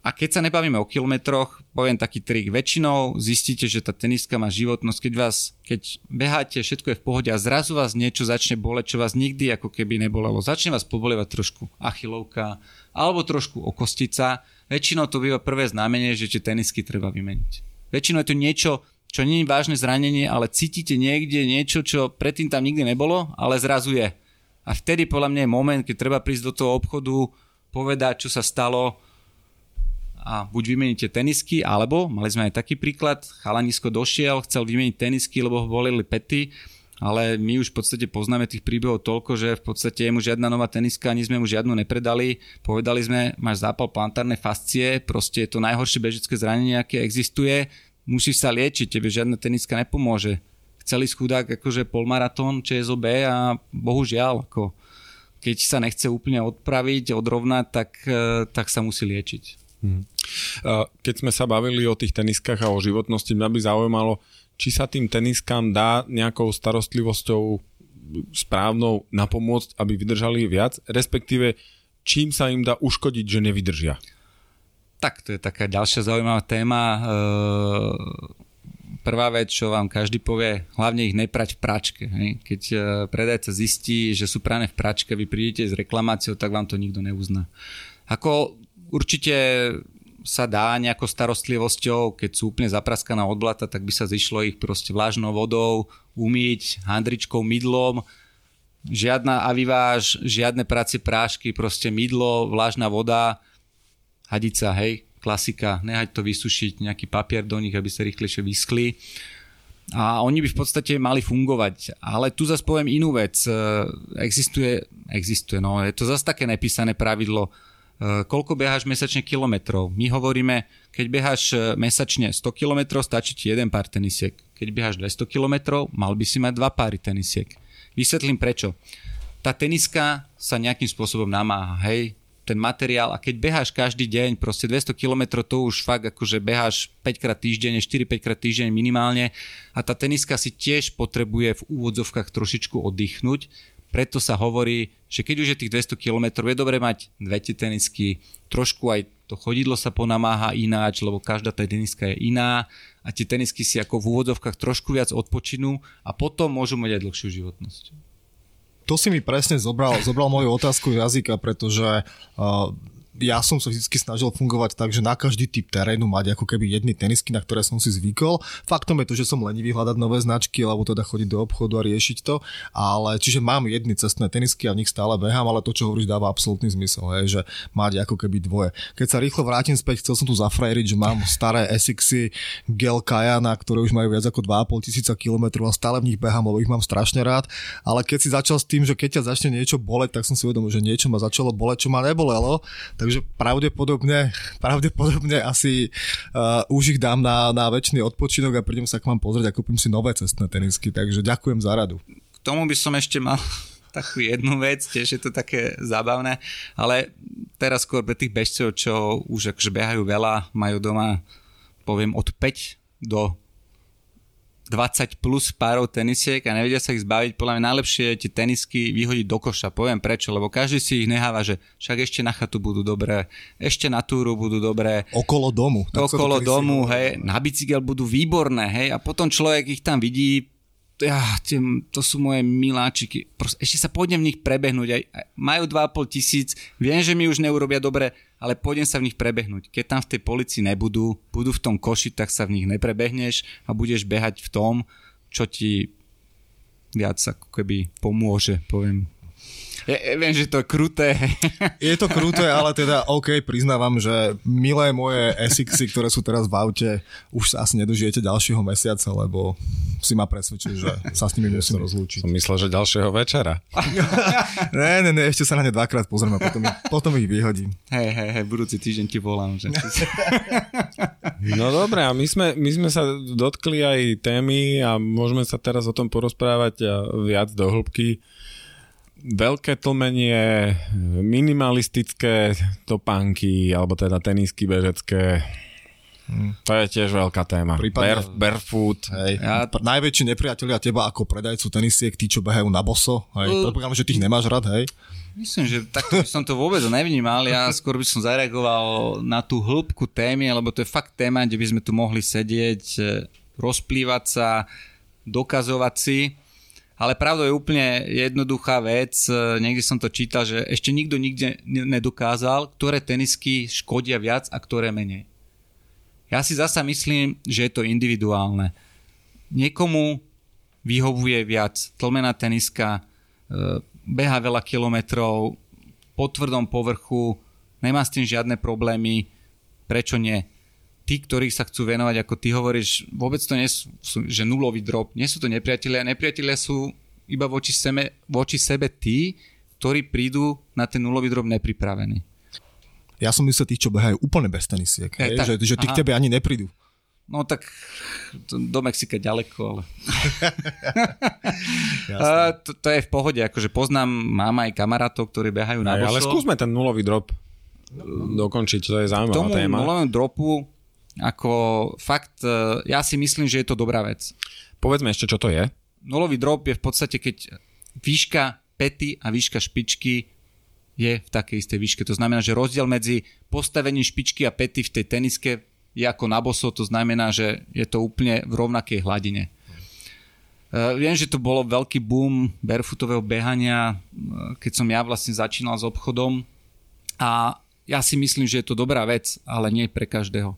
A keď sa nebavíme o kilometroch, poviem taký trik. Väčšinou zistíte, že tá teniska má životnosť, keď vás, keď beháte, všetko je v pohode a zrazu vás niečo začne boleť, čo vás nikdy ako keby nebolelo. Začne vás pobolievať trošku achilovka alebo trošku okostica. Väčšinou to býva prvé znamenie, že tie tenisky treba vymeniť. Väčšinou je to niečo, čo nie je vážne zranenie, ale cítite niekde niečo, čo predtým tam nikdy nebolo, ale zrazu je. A vtedy podľa mňa je moment, keď treba prísť do toho obchodu, povedať, čo sa stalo, a buď vymeníte tenisky, alebo mali sme aj taký príklad, chalanisko došiel, chcel vymeniť tenisky, lebo ho volili pety, ale my už v podstate poznáme tých príbehov toľko, že v podstate mu žiadna nová teniska, ani sme mu žiadnu nepredali. Povedali sme, máš zápal plantárne fascie, proste je to najhoršie bežické zranenie, aké existuje, musíš sa liečiť, tebe žiadna teniska nepomôže. Chceli schudák akože polmaratón ČSOB a bohužiaľ, ako keď sa nechce úplne odpraviť, odrovnať, tak, e, tak sa musí liečiť. Hmm. Keď sme sa bavili o tých teniskách a o životnosti, mňa by zaujímalo, či sa tým teniskám dá nejakou starostlivosťou správnou napomôcť, aby vydržali viac, respektíve čím sa im dá uškodiť, že nevydržia? Tak, to je taká ďalšia zaujímavá téma. E, prvá vec, čo vám každý povie, hlavne ich neprať v pračke. Keď e, predajca zistí, že sú prané v pračke, vy prídete s reklamáciou, tak vám to nikto neuzná. Ako určite sa dá nejakou starostlivosťou, keď sú úplne zapraskaná od blata, tak by sa zišlo ich proste vlažnou vodou, umyť, handričkou, mydlom, žiadna aviváž, žiadne práce prášky, proste mydlo, vlažná voda, hadica, hej, klasika, nehať to vysušiť, nejaký papier do nich, aby sa rýchlejšie vyschli. A oni by v podstate mali fungovať. Ale tu zase poviem inú vec. Existuje, existuje, no, je to zase také nepísané pravidlo, koľko beháš mesačne kilometrov. My hovoríme, keď beháš e, mesačne 100 kilometrov, stačí ti jeden pár tenisiek. Keď beháš 200 kilometrov, mal by si mať dva páry tenisiek. Vysvetlím prečo. Tá teniska sa nejakým spôsobom namáha, hej, ten materiál a keď beháš každý deň, proste 200 km to už fakt akože beháš 5 krát týždenne, 4-5 krát týždeň minimálne a tá teniska si tiež potrebuje v úvodzovkách trošičku oddychnúť, preto sa hovorí, že keď už je tých 200 km, je dobré mať dve tenisky, trošku aj to chodidlo sa ponamáha ináč, lebo každá tá teniska je iná a tie tenisky si ako v úvodzovkách trošku viac odpočinú a potom môžu mať aj dlhšiu životnosť. To si mi presne zobral, zobral moju otázku jazyka, pretože uh, ja som sa vždy snažil fungovať tak, že na každý typ terénu mať ako keby jedny tenisky, na ktoré som si zvykol. Faktom je to, že som lenivý hľadať nové značky, alebo teda chodiť do obchodu a riešiť to, ale čiže mám jedny cestné tenisky a v nich stále behám, ale to, čo hovoríš, dáva absolútny zmysel, je, že mať ako keby dvoje. Keď sa rýchlo vrátim späť, chcel som tu zafrajeriť, že mám staré Essexy Gel Kayana, ktoré už majú viac ako 2,5 tisíca kilometrov a stále v nich behám, lebo ich mám strašne rád, ale keď si začal s tým, že keď ťa začne niečo boleť, tak som si uvedomil, že niečo ma začalo boleť, čo ma nebolelo, takže pravdepodobne, pravdepodobne asi uh, už ich dám na, na väčší odpočinok a prídem sa k vám pozrieť a kúpim si nové cestné tenisky, takže ďakujem za radu. K tomu by som ešte mal takú jednu vec, tiež je to také zábavné, ale teraz skôr pre tých bežcov, čo už akože behajú veľa, majú doma poviem od 5 do 20 plus párov tenisiek a nevedia sa ich zbaviť, podľa mňa najlepšie je tie tenisky vyhodiť do koša. Poviem prečo, lebo každý si ich neháva, že však ešte na chatu budú dobré, ešte na túru budú dobré. Okolo domu. Okolo domu, hej, na bicykel budú výborné, hej, a potom človek ich tam vidí, ja, tým, to sú moje miláčiky. Proste, ešte sa pôjdem v nich prebehnúť. Aj, aj, majú 2,5 tisíc, viem, že mi už neurobia dobre, ale pôjdem sa v nich prebehnúť. Keď tam v tej policii nebudú, budú v tom koši, tak sa v nich neprebehneš a budeš behať v tom, čo ti viac ako keby pomôže, poviem ja, ja viem, že to je kruté. Je to kruté, ale teda OK, priznávam, že milé moje SX, ktoré sú teraz v aute, už sa asi nedožijete ďalšieho mesiaca, lebo si ma presvedčil, že sa s nimi musím rozlúčiť. Som myslel, že ďalšieho večera. ne, ne, ne, ešte sa na ne dvakrát pozrieme, potom, potom ich vyhodím. Hej, hej, hej, budúci týždeň ti volám. Že... no dobre, a my sme, my sme sa dotkli aj témy a môžeme sa teraz o tom porozprávať viac do hĺbky veľké tlmenie, minimalistické topánky, alebo teda tenisky bežecké. Hmm. To je tiež veľká téma. Prípadne, Bare, barefoot. Hej. Ja... Najväčší nepriatelia teba ako predajcu tenisiek, tí, čo behajú na boso. Hej. Uh, Predpokladám, že tých nemáš rád, hej? Myslím, že takto by som to vôbec nevnímal. Ja skôr by som zareagoval na tú hĺbku témy, lebo to je fakt téma, kde by sme tu mohli sedieť, rozplývať sa, dokazovať si. Ale pravdou je úplne jednoduchá vec. E, niekde som to čítal, že ešte nikto nikde nedokázal, ktoré tenisky škodia viac a ktoré menej. Ja si zasa myslím, že je to individuálne. Niekomu vyhovuje viac tlmená teniska, e, beha veľa kilometrov, po tvrdom povrchu, nemá s tým žiadne problémy, prečo nie? Tí, ktorí sa chcú venovať, ako ty hovoríš, vôbec to nie sú, že nulový drop, nie sú to nepriatelia, nepriatelia sú iba voči sebe, voči sebe tí, ktorí prídu na ten nulový drop nepripravení. Ja som myslel tých, čo behajú úplne bez tenisiek, hej, tak, že, že tí k tebe ani neprídu. No tak do Mexika ďaleko, ale... uh, to, to je v pohode, akože poznám, mám aj kamarátov, ktorí behajú na boso. Ale skúsme ten nulový drop dokončiť, to je zaujímavá Tomu téma. Tomu nulovému dropu, ako fakt, e, ja si myslím, že je to dobrá vec. Povedzme ešte, čo to je. Nulový drop je v podstate, keď výška pety a výška špičky je v takej istej výške. To znamená, že rozdiel medzi postavením špičky a pety v tej teniske je ako na boso, to znamená, že je to úplne v rovnakej hladine. Uh, viem, že to bolo veľký boom barefootového behania, uh, keď som ja vlastne začínal s obchodom a ja si myslím, že je to dobrá vec, ale nie pre každého.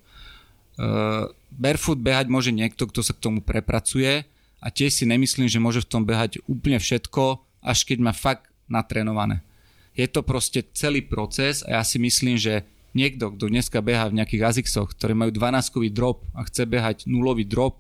Uh, barefoot behať môže niekto, kto sa k tomu prepracuje a tiež si nemyslím, že môže v tom behať úplne všetko, až keď má fakt natrénované. Je to proste celý proces a ja si myslím, že niekto, kto dneska beha v nejakých ASICSoch, ktoré majú 12-kový drop a chce behať nulový drop,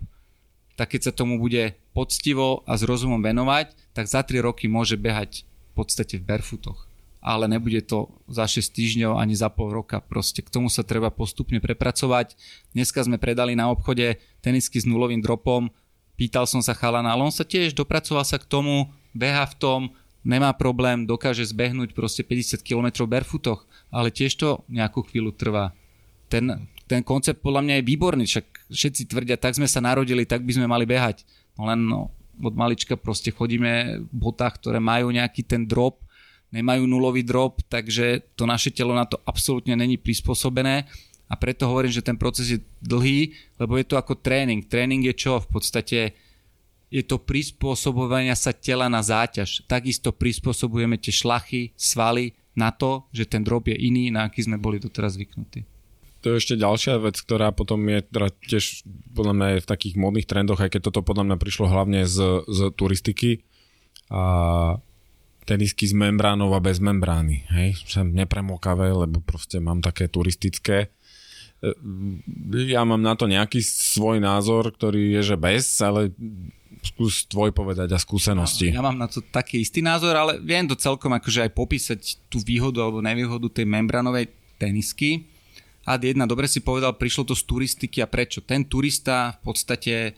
tak keď sa tomu bude poctivo a s rozumom venovať, tak za 3 roky môže behať v podstate v barefootoch. Ale nebude to za 6 týždňov ani za pol roka. Proste k tomu sa treba postupne prepracovať. Dneska sme predali na obchode tenisky s nulovým dropom. Pýtal som sa chalana, ale on sa tiež dopracoval sa k tomu, beha v tom, nemá problém, dokáže zbehnúť proste 50 km v barefootoch ale tiež to nejakú chvíľu trvá. Ten, ten koncept podľa mňa je výborný, však všetci tvrdia, tak sme sa narodili, tak by sme mali behať. No len no, od malička proste chodíme v botách, ktoré majú nejaký ten drop, nemajú nulový drop, takže to naše telo na to absolútne není prispôsobené a preto hovorím, že ten proces je dlhý, lebo je to ako tréning. Tréning je čo? V podstate je to prispôsobovania sa tela na záťaž. Takisto prispôsobujeme tie šlachy, svaly na to, že ten drop je iný, na aký sme boli doteraz zvyknutí. To je ešte ďalšia vec, ktorá potom je teda tiež podľa mňa v takých modných trendoch, aj keď toto podľa mňa prišlo hlavne z, z turistiky a tenisky z membránov a bez membrány. Hej? Som nepremokavé, lebo proste mám také turistické. E, ja mám na to nejaký svoj názor, ktorý je, že bez, ale skús tvoj povedať a skúsenosti. Ja mám na to taký istý názor, ale viem to celkom akože aj popísať tú výhodu alebo nevýhodu tej membranovej tenisky. A jedna, dobre si povedal, prišlo to z turistiky a prečo? Ten turista v podstate e,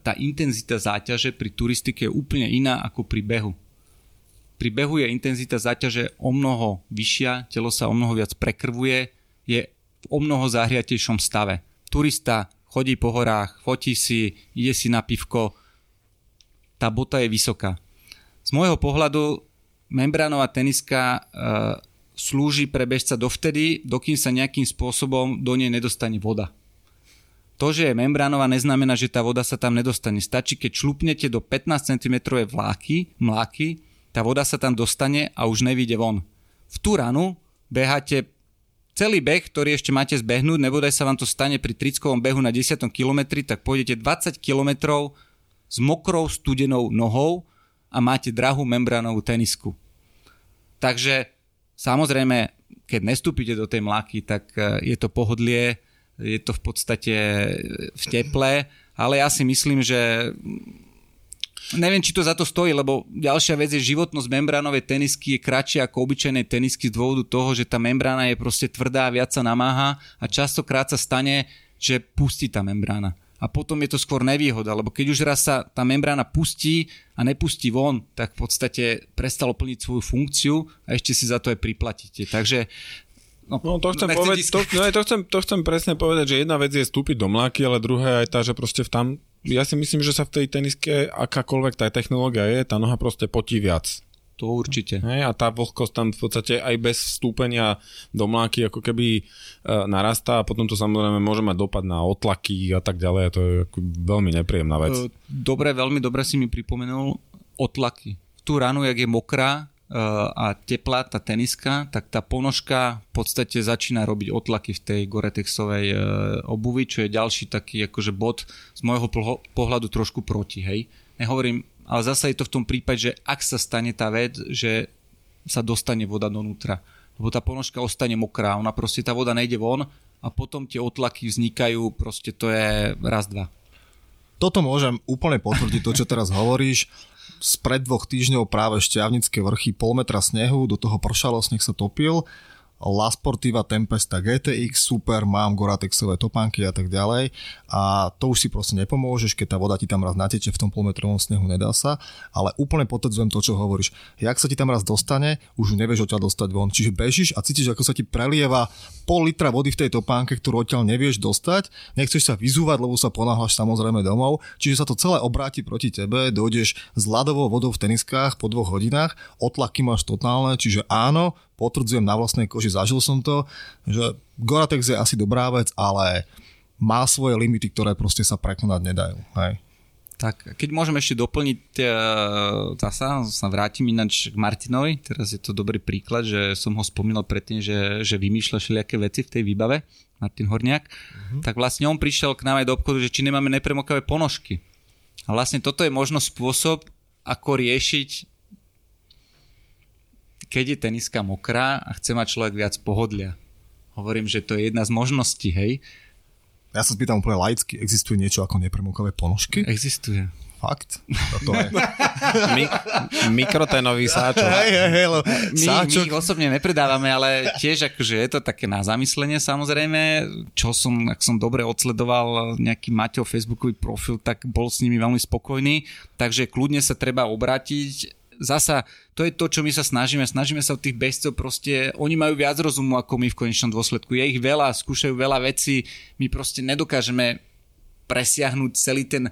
tá intenzita záťaže pri turistike je úplne iná ako pri behu. Pri behu je intenzita záťaže o mnoho vyššia, telo sa o mnoho viac prekrvuje, je v o mnoho zahriatejšom stave. Turista chodí po horách, fotí si, ide si na pivko, tá bota je vysoká. Z môjho pohľadu membránová teniska e, slúži pre bežca dovtedy, dokým sa nejakým spôsobom do nej nedostane voda. To, že je membránová, neznamená, že tá voda sa tam nedostane. Stačí, keď šlupnete do 15 cm vláky, mláky, tá voda sa tam dostane a už nevíde von. V tú ranu beháte celý beh, ktorý ešte máte zbehnúť, nebodaj sa vám to stane pri trickovom behu na 10 km, tak pôjdete 20 km s mokrou studenou nohou a máte drahú membránovú tenisku. Takže samozrejme, keď nestúpite do tej mláky, tak e, je to pohodlie, je to v podstate v teple, ale ja si myslím, že neviem, či to za to stojí, lebo ďalšia vec je životnosť membránovej tenisky je kratšia ako obyčajnej tenisky z dôvodu toho, že tá membrána je proste tvrdá, viac sa namáha a častokrát sa stane, že pustí tá membrána a potom je to skôr nevýhoda, lebo keď už raz sa tá membrána pustí a nepustí von, tak v podstate prestalo plniť svoju funkciu a ešte si za to aj priplatíte. Takže No, no to, chcem povedať, to, no, to, chcem, to chcem presne povedať, že jedna vec je vstúpiť do mláky, ale druhá je aj tá, že proste v tam, ja si myslím, že sa v tej teniske akákoľvek tá technológia je, tá noha proste potí viac. To určite. Hej, a tá vlhkosť tam v podstate aj bez vstúpenia do mláky ako keby e, narastá a potom to samozrejme môže mať dopad na otlaky a tak ďalej a to je ako veľmi nepríjemná vec. E, dobre, veľmi dobre si mi pripomenul otlaky. Tú ránu, jak je mokrá a teplá tá teniska, tak tá ponožka v podstate začína robiť otlaky v tej Goretexovej e, obuvi, čo je ďalší taký akože bod z môjho pohľadu trošku proti, hej. Nehovorím, ale zase je to v tom prípade, že ak sa stane tá vec, že sa dostane voda donútra, lebo tá ponožka ostane mokrá, ona proste tá voda nejde von a potom tie otlaky vznikajú, proste to je raz, dva. Toto môžem úplne potvrdiť, to čo teraz hovoríš. Spred dvoch týždňov práve šťavnické vrchy, pol metra snehu, do toho pršalo, sneh sa topil. La Sportiva Tempesta GTX, super, mám Goratexové topánky a tak ďalej. A to už si proste nepomôžeš, keď tá voda ti tam raz nateče v tom polmetrovom snehu, nedá sa, ale úplne potvrdzujem to, čo hovoríš. Jak sa ti tam raz dostane, už nevieš odtiaľ dostať von. Čiže bežíš a cítiš, ako sa ti prelieva pol litra vody v tej topánke, ktorú odtiaľ nevieš dostať, nechceš sa vyzúvať, lebo sa ponáhľaš samozrejme domov, čiže sa to celé obráti proti tebe, dojdeš s ľadovou vodou v teniskách po dvoch hodinách, otlaky máš totálne, čiže áno, potvrdzujem na vlastnej koži, zažil som to, že Goratex je asi dobrá vec, ale má svoje limity, ktoré proste sa prekonať nedajú. Hej. Tak, keď môžem ešte doplniť, e, zasa sa vrátim ináč k Martinovi, teraz je to dobrý príklad, že som ho spomínal predtým, že, že vymýšľa všelijaké veci v tej výbave, Martin Horniak, uh-huh. tak vlastne on prišiel k nám aj do obchodu, že či nemáme nepremokavé ponožky. A vlastne toto je možno spôsob, ako riešiť keď je teniska mokrá a chce mať človek viac pohodlia. Hovorím, že to je jedna z možností, hej. Ja sa spýtam úplne laicky, existuje niečo ako nepremokové ponožky? Existuje. Fakt? Toto je. Mi, mikroténový sáčok. Hej, hej, hej, my, my ich osobne nepredávame, ale tiež akože je to také na zamyslenie samozrejme, čo som, ak som dobre odsledoval nejaký Maťo Facebookový profil, tak bol s nimi veľmi spokojný, takže kľudne sa treba obrátiť zasa to je to, čo my sa snažíme. Snažíme sa od tých bežcov proste, oni majú viac rozumu ako my v konečnom dôsledku. Je ich veľa, skúšajú veľa vecí, my proste nedokážeme presiahnuť celý ten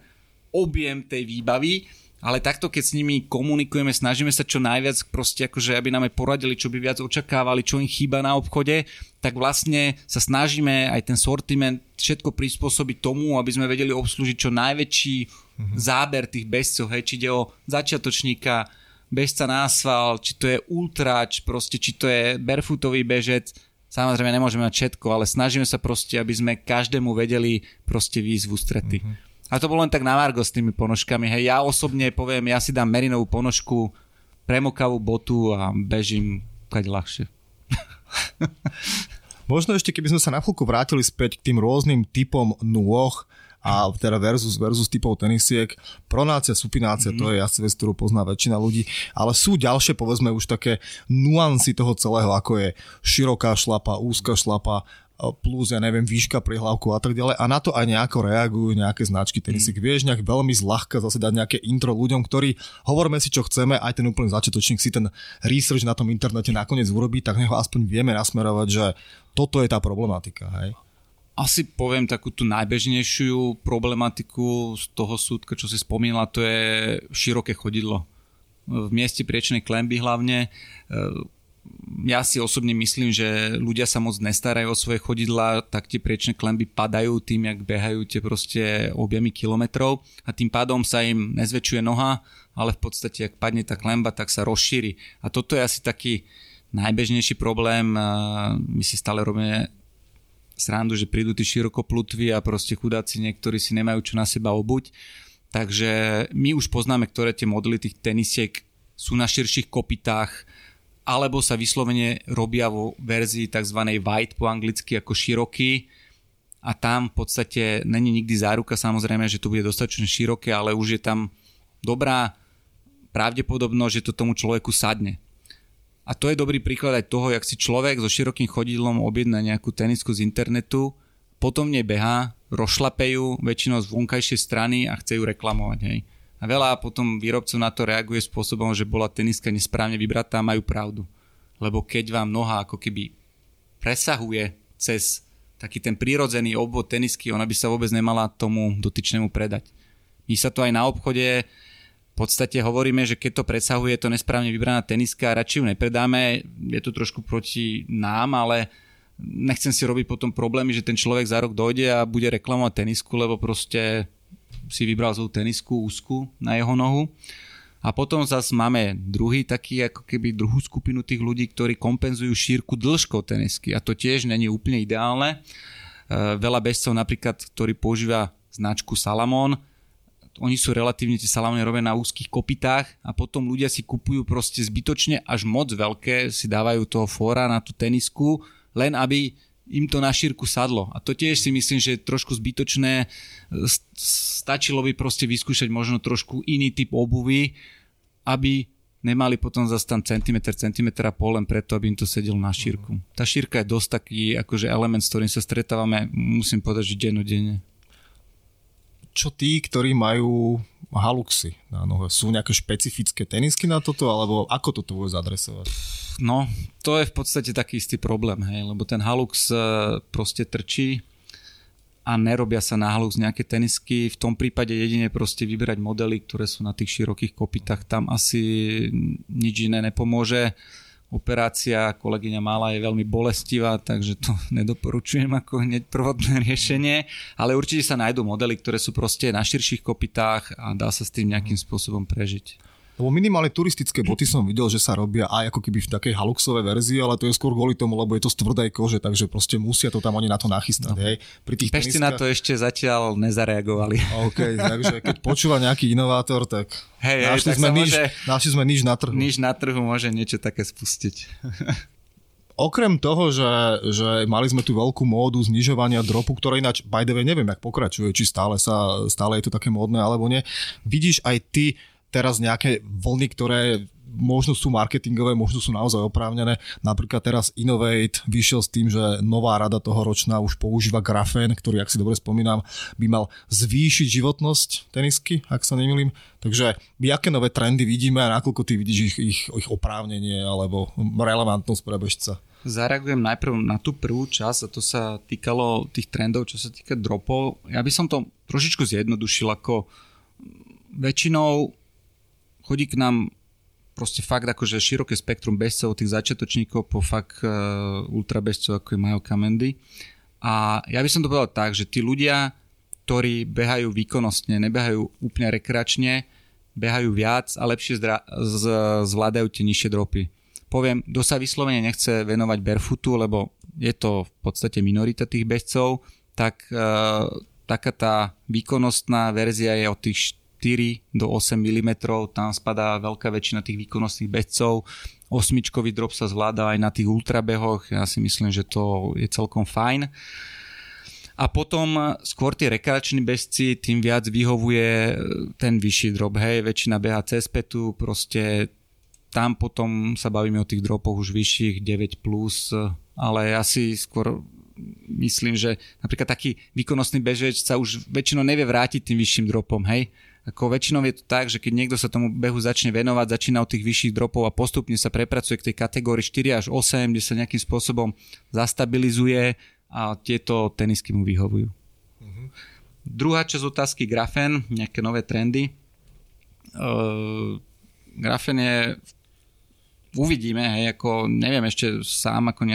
objem tej výbavy, ale takto keď s nimi komunikujeme, snažíme sa čo najviac proste akože, aby nám aj poradili, čo by viac očakávali, čo im chýba na obchode, tak vlastne sa snažíme aj ten sortiment všetko prispôsobiť tomu, aby sme vedeli obslúžiť čo najväčší mm-hmm. záber tých bežcov, hej, či ide o začiatočníka, bežca na asfalt, či to je ultrač, proste, či to je barefootový bežec, samozrejme nemôžeme mať všetko, ale snažíme sa proste, aby sme každému vedeli proste výjsť v ústrety. Mm-hmm. A to bolo len tak na Margo s tými ponožkami. Hej, ja osobne poviem, ja si dám merinovú ponožku, premokavú botu a bežím kade ľahšie. Možno ešte, keby sme sa na chvíľku vrátili späť k tým rôznym typom nôh, a teda versus, versus typov tenisiek. Pronácia, supinácia, mm-hmm. to je asi vec, ktorú pozná väčšina ľudí, ale sú ďalšie, povedzme, už také nuancy toho celého, ako je široká šlapa, úzka šlapa, plus, ja neviem, výška prihlavku a tak ďalej. A na to aj nejako reagujú nejaké značky tenisík. Mm. Vieš nejak veľmi zľahka zase dať nejaké intro ľuďom, ktorí hovoríme si, čo chceme, aj ten úplný začiatočník si ten research na tom internete nakoniec urobí, tak nech ho aspoň vieme nasmerovať, že toto je tá problematika. Hej? Asi poviem takú tú najbežnejšiu problematiku z toho súdka, čo si spomínala, to je široké chodidlo. V mieste priečnej klemby hlavne. E, ja si osobne myslím, že ľudia sa moc nestarajú o svoje chodidla, tak tie priečné klemby padajú tým, jak behajú tie proste objemy kilometrov a tým pádom sa im nezväčšuje noha, ale v podstate, ak padne tá klemba, tak sa rozšíri. A toto je asi taký najbežnejší problém. My si stále robíme srandu, že prídu tí širokoplutví a proste chudáci niektorí si nemajú čo na seba obuť. Takže my už poznáme, ktoré tie modely tých tenisiek sú na širších kopitách, alebo sa vyslovene robia vo verzii tzv. white po anglicky ako široký a tam v podstate není nikdy záruka samozrejme, že to bude dostatočne široké, ale už je tam dobrá pravdepodobnosť, že to tomu človeku sadne. A to je dobrý príklad aj toho, jak si človek so širokým chodidlom objedná nejakú tenisku z internetu, potom nej behá, rozšlapejú väčšinou z vonkajšej strany a chce ju reklamovať. Hej. A veľa potom výrobcov na to reaguje spôsobom, že bola teniska nesprávne vybratá a majú pravdu. Lebo keď vám noha ako keby presahuje cez taký ten prírodzený obvod tenisky, ona by sa vôbec nemala tomu dotyčnému predať. My sa to aj na obchode v podstate hovoríme, že keď to presahuje to nesprávne vybraná teniska, radšej ju nepredáme, je to trošku proti nám, ale nechcem si robiť potom problémy, že ten človek za rok dojde a bude reklamovať tenisku, lebo proste si vybral zlú tenisku úzku na jeho nohu. A potom zase máme druhý taký, ako keby druhú skupinu tých ľudí, ktorí kompenzujú šírku dĺžkou tenisky a to tiež není úplne ideálne. E, veľa bežcov napríklad, ktorý používa značku Salamon, oni sú relatívne tie salamóny robené na úzkých kopitách a potom ľudia si kupujú proste zbytočne až moc veľké, si dávajú toho fóra na tú tenisku, len aby im to na šírku sadlo. A to tiež si myslím, že je trošku zbytočné. Stačilo by proste vyskúšať možno trošku iný typ obuvy, aby nemali potom zase tam centimetr, centimetr a pol len preto, aby im to sedelo na šírku. Tá šírka je dosť taký akože element, s ktorým sa stretávame, musím povedať, že dennodenne. Čo tí, ktorí majú haluxy na nohe, sú nejaké špecifické tenisky na toto, alebo ako toto vôbec adresovať? No, to je v podstate taký istý problém, hej, lebo ten halux eh, proste trčí, a nerobia sa na halux nejaké tenisky. V tom prípade jedine proste vyberať modely, ktoré sú na tých širokých kopitách. Tam asi nič iné nepomôže. Operácia kolegyňa Mala je veľmi bolestivá, takže to nedoporučujem ako hneď prvotné riešenie, ale určite sa nájdú modely, ktoré sú proste na širších kopitách a dá sa s tým nejakým spôsobom prežiť. Lebo minimálne turistické boty som videl, že sa robia aj ako keby v takej haluxovej verzii, ale to je skôr kvôli tomu, lebo je to z tvrdej kože, takže proste musia to tam oni na to nachystať. No. Hej. Pri tých Pešti teniskách... na to ešte zatiaľ nezareagovali. OK, takže keď počúva nejaký inovátor, tak hej, našli, hej, sme niž, môže, našli sme niž na trhu. Niž na trhu môže niečo také spustiť. Okrem toho, že, že mali sme tu veľkú módu znižovania dropu, ktorá ináč, by the way, neviem, jak pokračuje, či stále, sa, stále je to také módne alebo nie, vidíš aj ty teraz nejaké vlny, ktoré možno sú marketingové, možno sú naozaj oprávnené. Napríklad teraz Innovate vyšiel s tým, že nová rada toho ročná už používa grafén, ktorý, ak si dobre spomínam, by mal zvýšiť životnosť tenisky, ak sa nemýlim. Takže aké nové trendy vidíme a nakoľko ty vidíš ich, ich, ich oprávnenie alebo relevantnosť pre bežca? Zareagujem najprv na tú prvú časť a to sa týkalo tých trendov, čo sa týka dropov. Ja by som to trošičku zjednodušil ako väčšinou chodí k nám proste fakt akože široké spektrum bežcov, tých začiatočníkov po fakt uh, ultrabežcov ako je Majo Kamendy. A ja by som to povedal tak, že tí ľudia, ktorí behajú výkonnostne, nebehajú úplne rekreačne, behajú viac a lepšie zdra- z- zvládajú tie nižšie dropy. Poviem, kto sa vyslovene nechce venovať barefootu, lebo je to v podstate minorita tých bežcov, tak uh, taká tá výkonnostná verzia je od tých 4 do 8 mm, tam spadá veľká väčšina tých výkonnostných bežcov. Osmičkový drop sa zvláda aj na tých ultrabehoch, ja si myslím, že to je celkom fajn. A potom skôr tí rekreační bežci, tým viac vyhovuje ten vyšší drop, hej, väčšina beha cez petu, proste tam potom sa bavíme o tých dropoch už vyšších 9+, plus, ale ja si skôr myslím, že napríklad taký výkonnostný bežeč sa už väčšinou nevie vrátiť tým vyšším dropom, hej ako väčšinou je to tak, že keď niekto sa tomu behu začne venovať, začína od tých vyšších dropov a postupne sa prepracuje k tej kategórii 4 až 8, kde sa nejakým spôsobom zastabilizuje a tieto tenisky mu vyhovujú. Uh-huh. Druhá časť otázky, grafen, nejaké nové trendy. Uh, grafen je uvidíme, hej, ako neviem ešte sám, ako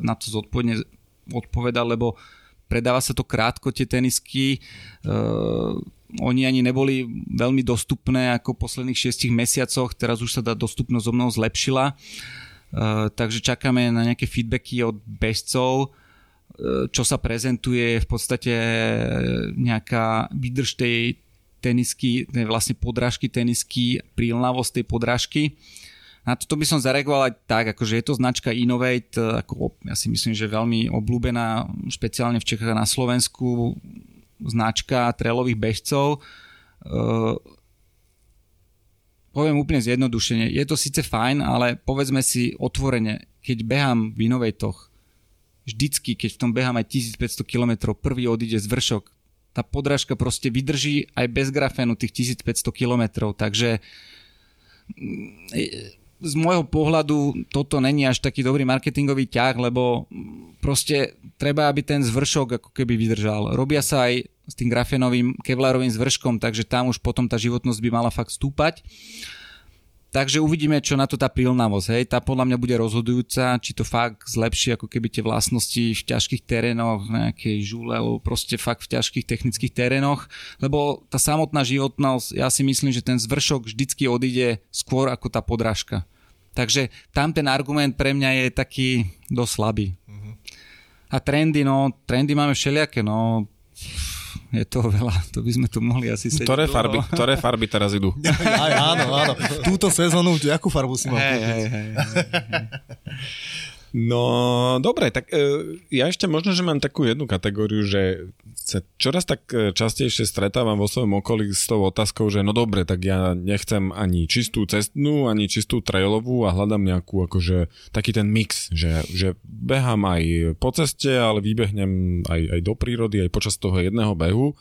na to zodpovedne odpovedať, lebo predáva sa to krátko, tie tenisky. Uh, oni ani neboli veľmi dostupné ako posledných 6 mesiacoch, teraz už sa tá dostupnosť o mnoho zlepšila, uh, takže čakáme na nejaké feedbacky od bežcov, uh, čo sa prezentuje v podstate nejaká výdrž tej tenisky, vlastne podrážky tenisky, prílnavosť tej podrážky. Na toto by som zareagoval aj tak, akože je to značka Innovate, ako ja si myslím, že veľmi obľúbená, špeciálne v Čechách a na Slovensku značka trelových bežcov. Uh, poviem úplne zjednodušene, je to síce fajn, ale povedzme si otvorene, keď behám v Innovatoch, vždycky, keď v tom behám aj 1500 km, prvý odíde z vršok, tá podrážka proste vydrží aj bez grafénu tých 1500 km, takže mm, z môjho pohľadu toto není až taký dobrý marketingový ťah, lebo proste treba, aby ten zvršok ako keby vydržal. Robia sa aj s tým grafenovým kevlarovým zvrškom, takže tam už potom tá životnosť by mala fakt stúpať. Takže uvidíme, čo na to tá prílnavosť. Hej. Tá podľa mňa bude rozhodujúca, či to fakt zlepší ako keby tie vlastnosti v ťažkých terénoch, nejakej žule, alebo proste fakt v ťažkých technických terénoch. Lebo tá samotná životnosť, ja si myslím, že ten zvršok vždycky odíde skôr ako tá podrážka. Takže tam ten argument pre mňa je taký dosť slabý. Uh-huh. A trendy, no, trendy máme všelijaké, no, je to veľa, to by sme tu mohli asi sedieť ktoré farby, ktoré farby teraz idú? Aj, áno, áno. Túto sezónu, akú farbu si hey, hey, No, dobre, tak e, ja ešte možno, že mám takú jednu kategóriu, že sa čoraz tak e, častejšie stretávam vo svojom okolí s tou otázkou, že no dobre, tak ja nechcem ani čistú cestnú, ani čistú trailovú a hľadám nejakú akože taký ten mix, že, že behám aj po ceste, ale vybehnem aj, aj do prírody, aj počas toho jedného behu.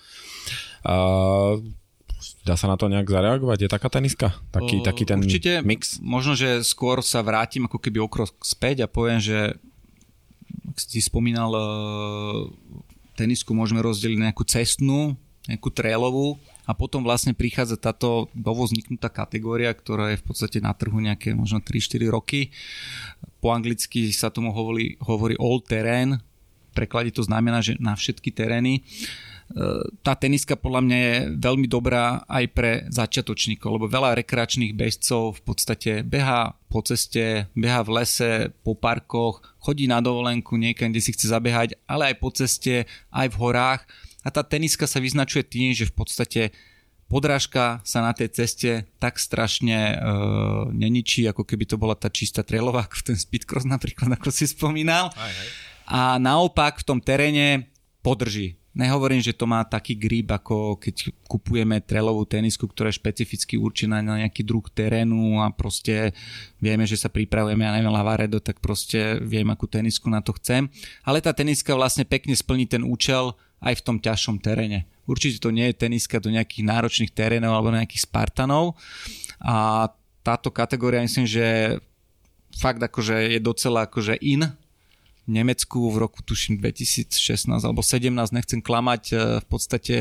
A Dá sa na to nejak zareagovať? Je taká teniska? Taký, o, taký ten určite, mix? Možno, že skôr sa vrátim ako keby okrok späť a poviem, že ak si spomínal tenisku môžeme rozdeliť na nejakú cestnú, nejakú trailovú a potom vlastne prichádza táto dovozniknutá kategória, ktorá je v podstate na trhu nejaké možno 3-4 roky. Po anglicky sa tomu hovorí, hovorí all terrain, preklade to znamená, že na všetky terény. E, tá teniska podľa mňa je veľmi dobrá aj pre začiatočníkov, lebo veľa rekreačných bežcov v podstate beha po ceste, beha v lese, po parkoch, chodí na dovolenku niekam, kde si chce zabehať, ale aj po ceste, aj v horách. A tá teniska sa vyznačuje tým, že v podstate podrážka sa na tej ceste tak strašne e, neničí, ako keby to bola tá čistá trailová, ako ten speedcross napríklad, ako si spomínal. Aj, aj. A naopak v tom teréne podrží. Nehovorím, že to má taký grip, ako keď kupujeme trelovú tenisku, ktorá je špecificky určená na nejaký druh terénu a proste vieme, že sa pripravujeme, ja neviem, Lavaredo, tak proste viem, akú tenisku na to chcem. Ale tá teniska vlastne pekne splní ten účel aj v tom ťažšom teréne. Určite to nie je teniska do nejakých náročných terénov alebo nejakých Spartanov a táto kategória myslím, že fakt akože je docela akože in Nemecku v roku tuším 2016 alebo 17, nechcem klamať, e, v podstate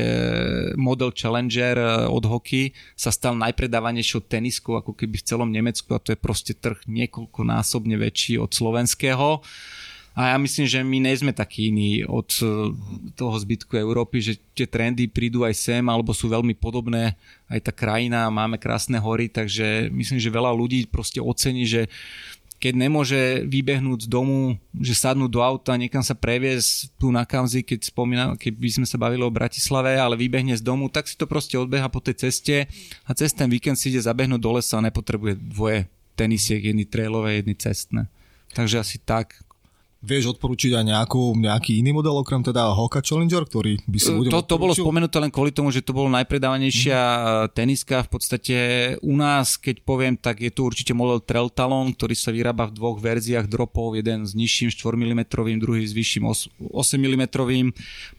model Challenger e, od hoky sa stal najpredávanejšou teniskou ako keby v celom Nemecku a to je proste trh niekoľkonásobne väčší od slovenského. A ja myslím, že my nejsme takí iní od e, toho zbytku Európy, že tie trendy prídu aj sem, alebo sú veľmi podobné. Aj tá krajina, máme krásne hory, takže myslím, že veľa ľudí proste ocení, že keď nemôže vybehnúť z domu, že sadnú do auta, niekam sa previesť tu na Kamzi, keď spomína, keď by sme sa bavili o Bratislave, ale vybehne z domu, tak si to proste odbeha po tej ceste a cez ten víkend si ide zabehnúť do lesa a nepotrebuje dvoje tenisiek, jedny trailové, jedny cestné. Takže asi tak. Vieš odporúčiť aj nejakú, nejaký iný model, okrem teda Hoka Challenger, ktorý by si ľuďom to, to bolo spomenuté len kvôli tomu, že to bolo najpredávanejšia mm. teniska. V podstate u nás, keď poviem, tak je tu určite model Trail Talon, ktorý sa vyrába v dvoch verziách dropov, jeden s nižším 4 mm, druhý s vyšším 8 mm.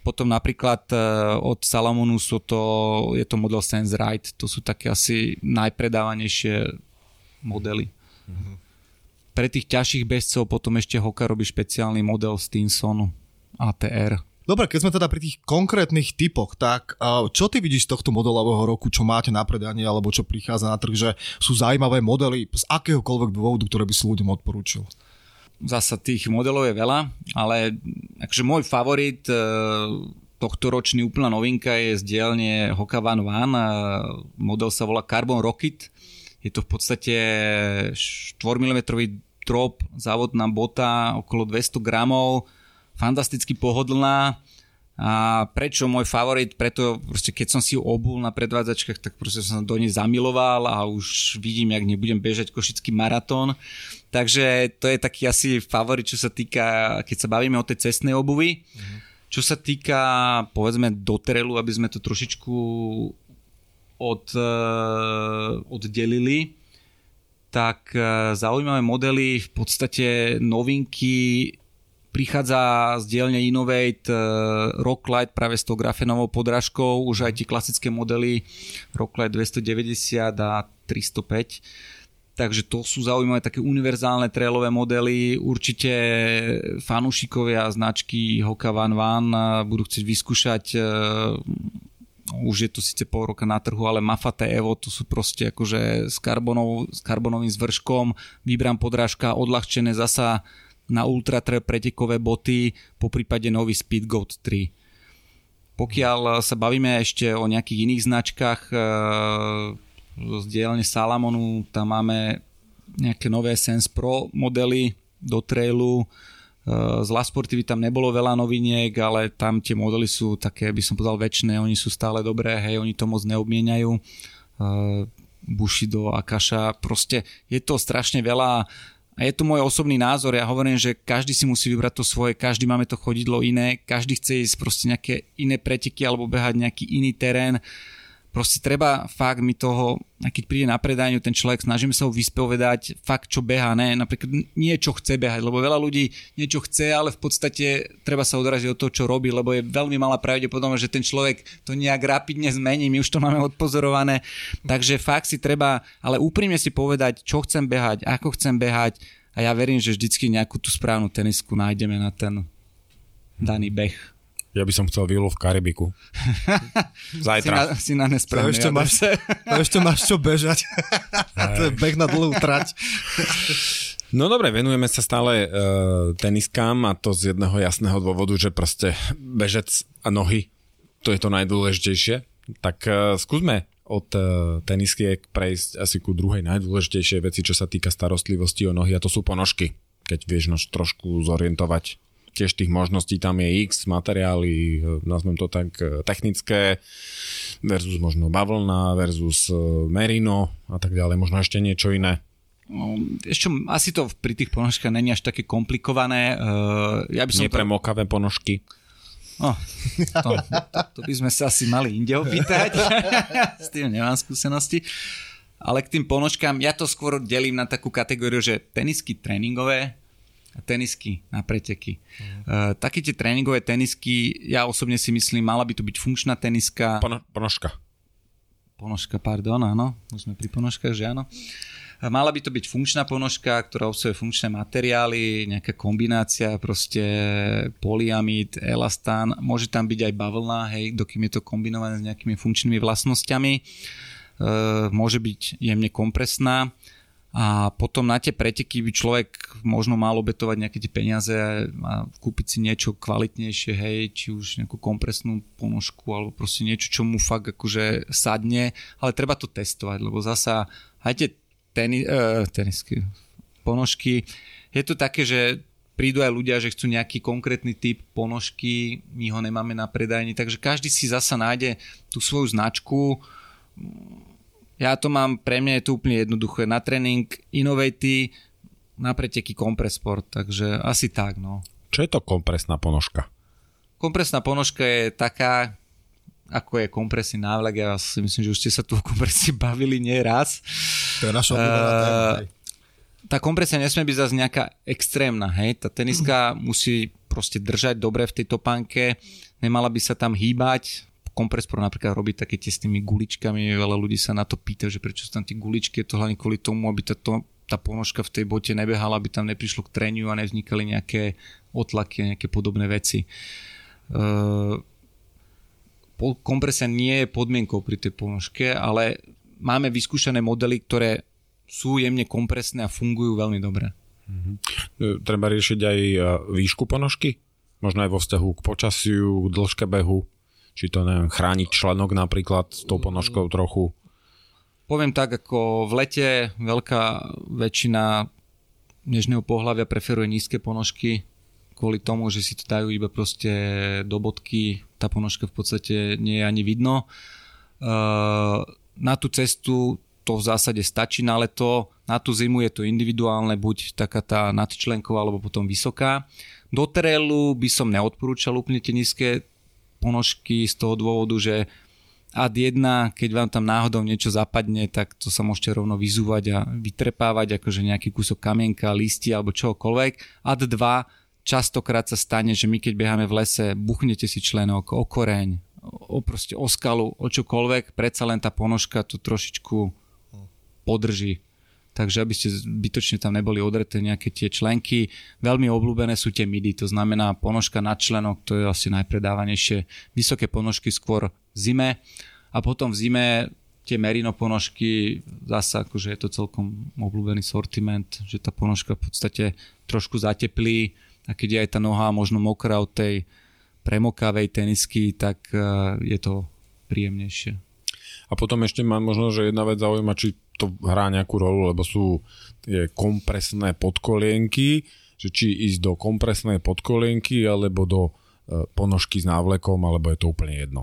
Potom napríklad e, od Salamonu sú to, je to model Sense Ride, to sú také asi najpredávanejšie modely. Mm-hmm pre tých ťažších bežcov potom ešte Hoka robí špeciálny model Stinson ATR. Dobre, keď sme teda pri tých konkrétnych typoch, tak čo ty vidíš z tohto modelového roku, čo máte na predanie, alebo čo prichádza na trh, že sú zaujímavé modely z akéhokoľvek dôvodu, ktoré by si ľuďom odporúčil? Zasa tých modelov je veľa, ale akože môj favorit e, tohto ročný úplná novinka je z dielne Hoka Van Van. Model sa volá Carbon Rocket je to v podstate 4 mm drop, závodná bota, okolo 200 gramov, fantasticky pohodlná. A prečo môj favorit? Preto proste keď som si ju obul na predvádzačkách, tak proste som do nej zamiloval a už vidím, jak nebudem bežať košický maratón. Takže to je taký asi favorit, čo sa týka, keď sa bavíme o tej cestnej obuvi. Mm-hmm. Čo sa týka, povedzme, do trelu, aby sme to trošičku od, eh, oddelili, tak eh, zaujímavé modely, v podstate novinky prichádza z dielne Innovate uh, Rocklight práve s tou grafenovou podrážkou, už aj tie klasické modely Rocklight 290 a 305 takže to sú zaujímavé také univerzálne trailové modely. Určite fanúšikovia značky Hoka Van Van budú chcieť vyskúšať už je to síce pol roka na trhu, ale Mafate Evo to sú proste akože s, karbonov, s karbonovým zvrškom, vybrám podrážka, odľahčené zasa na ultra pretekové boty, po prípade nový Speed Goat 3. Pokiaľ sa bavíme ešte o nejakých iných značkách e, z dielne Salamonu, tam máme nejaké nové Sense Pro modely do trailu, z La Sportivy tam nebolo veľa noviniek, ale tam tie modely sú také, by som povedal, väčšie, oni sú stále dobré, hej, oni to moc neobmieniajú. Bushido, Akasha, proste je to strašne veľa a je to môj osobný názor, ja hovorím, že každý si musí vybrať to svoje, každý máme to chodidlo iné, každý chce ísť proste nejaké iné preteky alebo behať nejaký iný terén. Proste treba fakt mi toho, a keď príde na predajňu ten človek, snažíme sa ho vyspovedať fakt, čo beha, ne? Napríklad niečo chce behať, lebo veľa ľudí niečo chce, ale v podstate treba sa odraziť od toho, čo robí, lebo je veľmi malá pravdepodobnosť, že ten človek to nejak rapidne zmení, my už to máme odpozorované. Takže fakt si treba, ale úprimne si povedať, čo chcem behať, ako chcem behať a ja verím, že vždycky nejakú tú správnu tenisku nájdeme na ten daný beh. Ja by som chcel vílu v Karibiku. Zajtra. Si na, si na nesprávne. To ešte, máš, to ešte máš čo bežať. to je beh na dlhú trať. No dobre, venujeme sa stále uh, teniskám a to z jedného jasného dôvodu, že proste bežec a nohy, to je to najdôležitejšie. Tak uh, skúsme od uh, teniskiek prejsť asi ku druhej najdôležitejšej veci, čo sa týka starostlivosti o nohy a to sú ponožky. Keď vieš nož trošku zorientovať tiež tých možností tam je x, materiály, e, nazvem to tak e, technické, versus možno bavlna, versus e, merino a tak ďalej, možno ešte niečo iné. No, ešte asi to pri tých ponožkách není až také komplikované. ja by som Nepremokavé to... ponožky. No, to, to by sme sa asi mali inde opýtať. S tým nemám skúsenosti. Ale k tým ponožkám, ja to skôr delím na takú kategóriu, že tenisky tréningové, tenisky na preteky. Mm. Uh, také tie tréningové tenisky, ja osobne si myslím, mala by to byť funkčná teniska. Pono, ponožka. Ponožka, pardon, áno. Už sme pri ponožkách, že áno. Mala by to byť funkčná ponožka, ktorá obsahuje funkčné materiály, nejaká kombinácia, proste polyamid, elastán, môže tam byť aj bavlna, hej, dokým je to kombinované s nejakými funkčnými vlastnosťami. Uh, môže byť jemne kompresná a potom na tie preteky by človek možno mal obetovať nejaké tie peniaze a kúpiť si niečo kvalitnejšie, hej, či už nejakú kompresnú ponožku alebo proste niečo, čo mu fakt akože sadne, ale treba to testovať, lebo zasa aj tie teni, uh, tenisky, ponožky, je to také, že prídu aj ľudia, že chcú nejaký konkrétny typ ponožky, my ho nemáme na predajni, takže každý si zasa nájde tú svoju značku, ja to mám, pre mňa je to úplne jednoduché. Na tréning Innovate, na preteky kompresport, takže asi tak, no. Čo je to kompresná ponožka? Kompresná ponožka je taká, ako je kompresný návlek. Ja si myslím, že už ste sa tu o kompresii bavili nie raz. To je naša uh, Tá kompresia nesmie byť zase nejaká extrémna, hej. Tá teniska musí proste držať dobre v tej topánke, nemala by sa tam hýbať, Komprespro napríklad robí také tie s tými guličkami, veľa ľudí sa na to pýta, že prečo sú tam tie guličky, je to hlavne kvôli tomu, aby tá, to, tá ponožka v tej bote nebehala, aby tam neprišlo k treniu a nevznikali nejaké otlaky nejaké podobné veci. Uh, kompresia nie je podmienkou pri tej ponožke, ale máme vyskúšané modely, ktoré sú jemne kompresné a fungujú veľmi dobre. Mm-hmm. Treba riešiť aj e, výšku ponožky? Možno aj vo vzťahu k počasiu, k dĺžke behu? Či to neviem, chrániť členok napríklad s tou ponožkou trochu? Poviem tak, ako v lete veľká väčšina dnešného pohľavia preferuje nízke ponožky kvôli tomu, že si to dajú iba proste do bodky, tá ponožka v podstate nie je ani vidno. Na tú cestu to v zásade stačí na leto, na tú zimu je to individuálne, buď taká tá nadčlenková alebo potom vysoká. Do terélu by som neodporúčal úplne tie nízke ponožky z toho dôvodu, že ad 1, keď vám tam náhodou niečo zapadne, tak to sa môžete rovno vyzúvať a vytrepávať, akože nejaký kúsok kamienka, listy alebo čokoľvek. Ad 2, častokrát sa stane, že my keď beháme v lese, buchnete si členok o koreň, o, proste o skalu, o čokoľvek, predsa len tá ponožka to trošičku podrží takže aby ste zbytočne tam neboli odreté nejaké tie členky. Veľmi obľúbené sú tie midy, to znamená ponožka na členok, to je asi najpredávanejšie. Vysoké ponožky skôr v zime a potom v zime tie merino ponožky, zasa akože je to celkom obľúbený sortiment, že tá ponožka v podstate trošku zateplí a keď je aj tá noha možno mokrá od tej premokavej tenisky, tak eh, je to príjemnejšie. A potom ešte mám možno, že jedna vec zaujíma, či to hrá nejakú rolu, lebo sú tie kompresné podkolienky, že či ísť do kompresnej podkolienky alebo do e, ponožky s návlekom, alebo je to úplne jedno.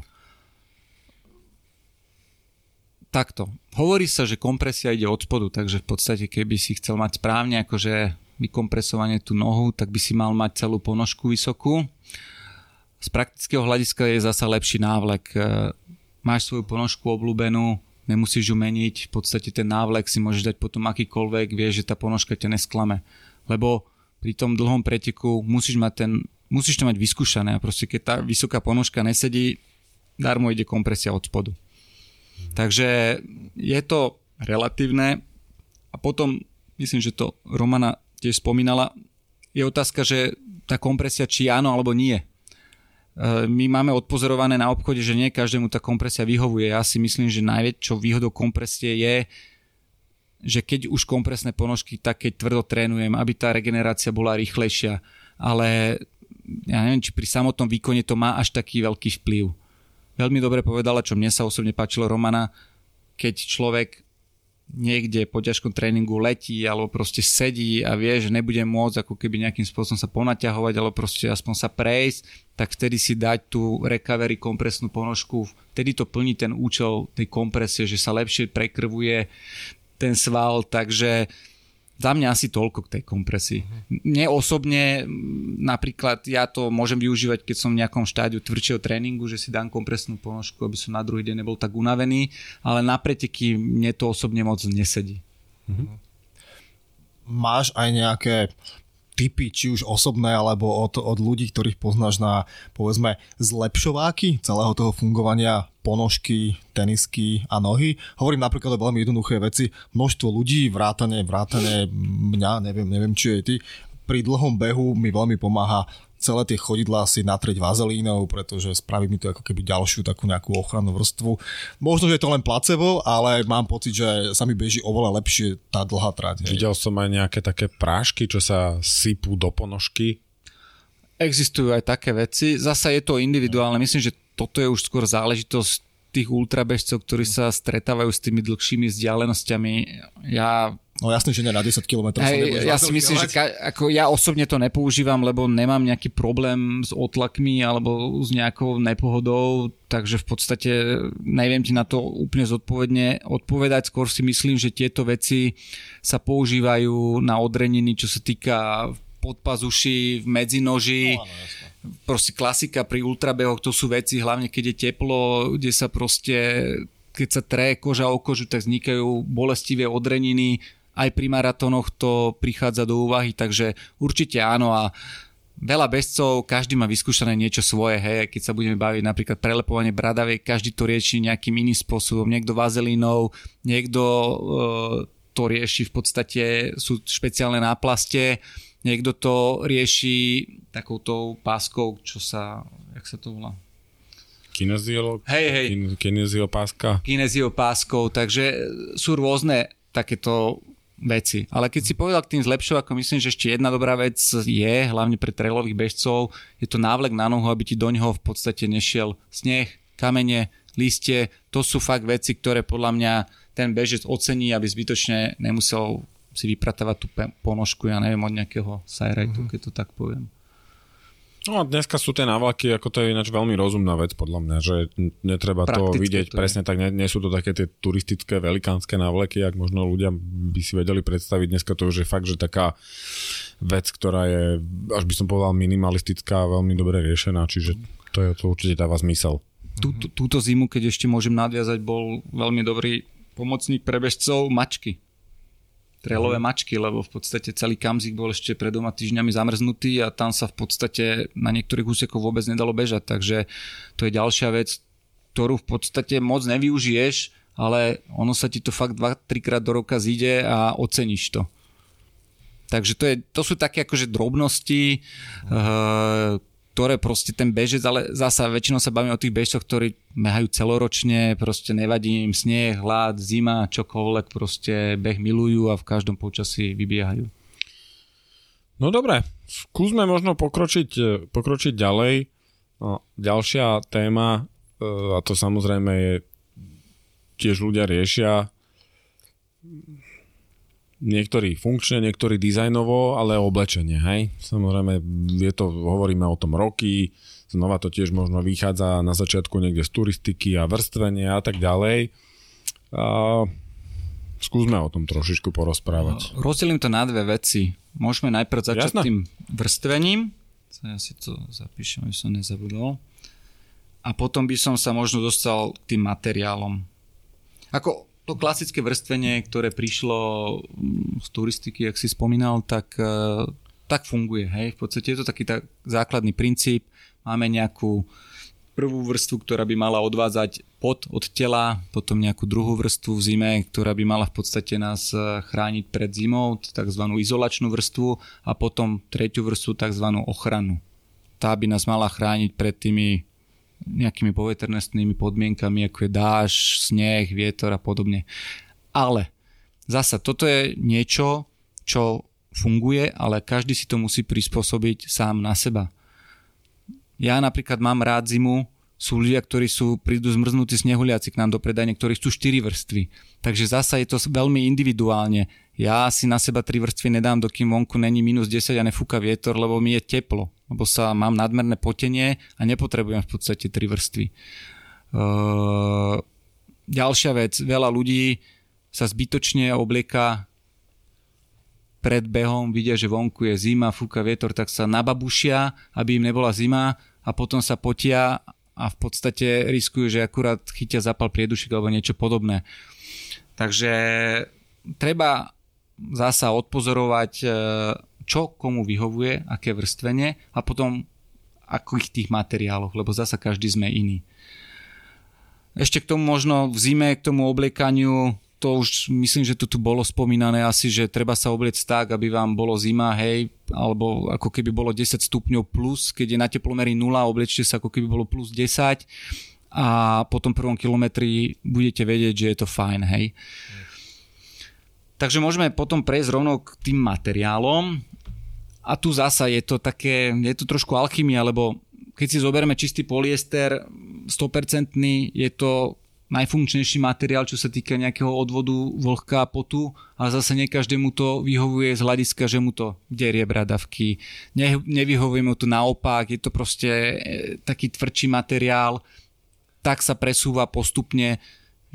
Takto. Hovorí sa, že kompresia ide od spodu, takže v podstate keby si chcel mať správne akože vykompresovanie tú nohu, tak by si mal mať celú ponožku vysokú. Z praktického hľadiska je zasa lepší návlek. E, máš svoju ponožku obľúbenú, nemusíš ju meniť, v podstate ten návlek si môžeš dať potom akýkoľvek, vieš, že tá ponožka ťa nesklame. Lebo pri tom dlhom preteku musíš mať ten, musíš to mať vyskúšané a proste keď tá vysoká ponožka nesedí, darmo ide kompresia od spodu. Takže je to relatívne a potom, myslím, že to Romana tiež spomínala, je otázka, že tá kompresia či áno alebo nie. E, my máme odpozorované na obchode, že nie každému tá kompresia vyhovuje. Ja si myslím, že najväčšou výhodou kompresie je, že keď už kompresné ponožky, tak keď tvrdo trénujem, aby tá regenerácia bola rýchlejšia. Ale ja neviem, či pri samotnom výkone to má až taký veľký vplyv. Veľmi dobre povedala, čo mne sa osobne páčilo Romana, keď človek niekde po ťažkom tréningu letí alebo proste sedí a vie, že nebude môcť ako keby nejakým spôsobom sa ponaťahovať alebo proste aspoň sa prejsť, tak vtedy si dať tú recovery kompresnú ponožku, vtedy to plní ten účel tej kompresie, že sa lepšie prekrvuje ten sval, takže za mňa asi toľko k tej kompresii. Mne osobne, napríklad, ja to môžem využívať, keď som v nejakom štádiu tvrdšieho tréningu, že si dám kompresnú ponožku, aby som na druhý deň nebol tak unavený, ale na preteky mne to osobne moc nesedí. Mhm. Máš aj nejaké typy, či už osobné, alebo od, od ľudí, ktorých poznáš na, povedzme, zlepšováky celého toho fungovania ponožky, tenisky a nohy. Hovorím napríklad o veľmi jednoduché veci. Množstvo ľudí, vrátane, vrátane mňa, neviem, neviem, či je ty, pri dlhom behu mi veľmi pomáha celé tie chodidlá si natrieť vazelínou, pretože spraví mi to ako keby ďalšiu takú nejakú ochrannú vrstvu. Možno, že je to len placebo, ale mám pocit, že sa mi beží oveľa lepšie tá dlhá trať. Videl som aj nejaké také prášky, čo sa sypú do ponožky. Existujú aj také veci. Zasa je to individuálne. Myslím, že toto je už skôr záležitosť tých ultrabežcov, ktorí sa stretávajú s tými dlhšími vzdialenosťami. Ja No jasne, že nie na 10 km. Hey, ja si myslím, že ka, ako ja osobne to nepoužívam, lebo nemám nejaký problém s otlakmi alebo s nejakou nepohodou, takže v podstate neviem ti na to úplne zodpovedne odpovedať. Skôr si myslím, že tieto veci sa používajú na odreniny, čo sa týka podpazuši, v medzinoži. No, proste klasika pri ultrabehoch, to sú veci, hlavne keď je teplo, kde sa proste keď sa tre koža o kožu, tak vznikajú bolestivé odreniny, aj pri maratónoch to prichádza do úvahy, takže určite áno a veľa bežcov, každý má vyskúšané niečo svoje, hej, keď sa budeme baviť napríklad prelepovanie bradavej, každý to rieši nejakým iným spôsobom, niekto vazelínou, niekto e, to rieši v podstate, sú špeciálne náplaste, niekto to rieši takouto páskou, čo sa, jak sa to volá? Kineziolog? Hej, hej. Kineziopáska? Kineziopáskou, takže sú rôzne takéto veci. Ale keď si povedal k tým ako myslím, že ešte jedna dobrá vec je, hlavne pre trailových bežcov, je to návlek na nohu, aby ti do neho v podstate nešiel sneh, kamene, listie. To sú fakt veci, ktoré podľa mňa ten bežec ocení, aby zbytočne nemusel si vypratávať tú ponožku, ja neviem, od nejakého sajrajtu, mm-hmm. keď to tak poviem. No a dneska sú tie návlaky, ako to je ináč veľmi rozumná vec podľa mňa, že netreba Praktické to vidieť to presne tak, nie, nie sú to také tie turistické velikánske návleky, ak možno ľudia by si vedeli predstaviť. Dneska to už je fakt, že taká vec, ktorá je, až by som povedal, minimalistická a veľmi dobre riešená, čiže to, je, to určite dáva zmysel. Tú, túto zimu, keď ešte môžem nadviazať, bol veľmi dobrý pomocník pre bežcov mačky trelové mačky, lebo v podstate celý kamzik bol ešte pred doma týždňami zamrznutý a tam sa v podstate na niektorých úsekoch vôbec nedalo bežať, takže to je ďalšia vec, ktorú v podstate moc nevyužiješ, ale ono sa ti to fakt 2-3 krát do roka zíde a oceníš to. Takže to, je, to sú také akože drobnosti, uh, ktoré proste ten bežec, ale zasa väčšinou sa bavíme o tých bežcoch, ktorí mehajú celoročne, proste nevadí im sneh, hlad, zima, čokoľvek, proste beh milujú a v každom počasí vybiehajú. No dobre, skúsme možno pokročiť, pokročiť ďalej. No, ďalšia téma, e, a to samozrejme je, tiež ľudia riešia, niektorí funkčne, niektorí dizajnovo, ale oblečenie, hej. Samozrejme, je to, hovoríme o tom roky, znova to tiež možno vychádza na začiatku niekde z turistiky a vrstvenia a tak ďalej. A Skúsme o tom trošičku porozprávať. Rozdelím to na dve veci. Môžeme najprv začať Jasné. tým vrstvením. Ja si to zapíšem, aby som nezabudol. A potom by som sa možno dostal k tým materiálom. Ako to klasické vrstvenie, ktoré prišlo mm, z turistiky, jak si spomínal, tak, eh, tak funguje. Hej? V podstate je to taký tak základný princíp. Máme nejakú prvú vrstvu, ktorá by mala odvádzať pot od tela, potom nejakú druhú vrstvu v zime, ktorá by mala v podstate nás eh, chrániť pred zimou, tzv. izolačnú vrstvu a potom tretiu vrstvu, tzv. ochranu. Tá by nás mala chrániť pred tými nejakými poveternostnými podmienkami, ako je dáž, sneh, vietor a podobne. Ale zasa, toto je niečo, čo funguje, ale každý si to musí prispôsobiť sám na seba. Ja napríklad mám rád zimu, sú ľudia, ktorí sú, prídu zmrznutí snehuliaci k nám do predajne, ktorí sú 4 vrstvy. Takže zasa je to veľmi individuálne. Ja si na seba 3 vrstvy nedám, dokým vonku není minus 10 a nefúka vietor, lebo mi je teplo. Lebo sa mám nadmerné potenie a nepotrebujem v podstate 3 vrstvy. Uh, ďalšia vec, veľa ľudí sa zbytočne oblieka pred behom, vidia, že vonku je zima, fúka vietor, tak sa nababušia, aby im nebola zima a potom sa potia a v podstate riskujú, že akurát chytia zapal priedušik alebo niečo podobné. Takže treba zasa odpozorovať, čo komu vyhovuje, aké vrstvenie a potom akých tých materiáloch, lebo zasa každý sme iný. Ešte k tomu možno v zime, k tomu obliekaniu, to už myslím, že to tu bolo spomínané asi, že treba sa obliecť tak, aby vám bolo zima, hej, alebo ako keby bolo 10 stupňov plus, keď je na teplomeri 0, obliečte sa ako keby bolo plus 10 a po tom prvom kilometri budete vedieť, že je to fajn, hej. Takže môžeme potom prejsť rovno k tým materiálom a tu zasa je to také, je to trošku alchymia, lebo keď si zoberieme čistý polyester, 100% je to najfunkčnejší materiál, čo sa týka nejakého odvodu vlhka a potu, ale zase nie každému to vyhovuje z hľadiska, že mu to derie bradavky. Ne, nevyhovuje mu to naopak, je to proste e, taký tvrdší materiál, tak sa presúva postupne,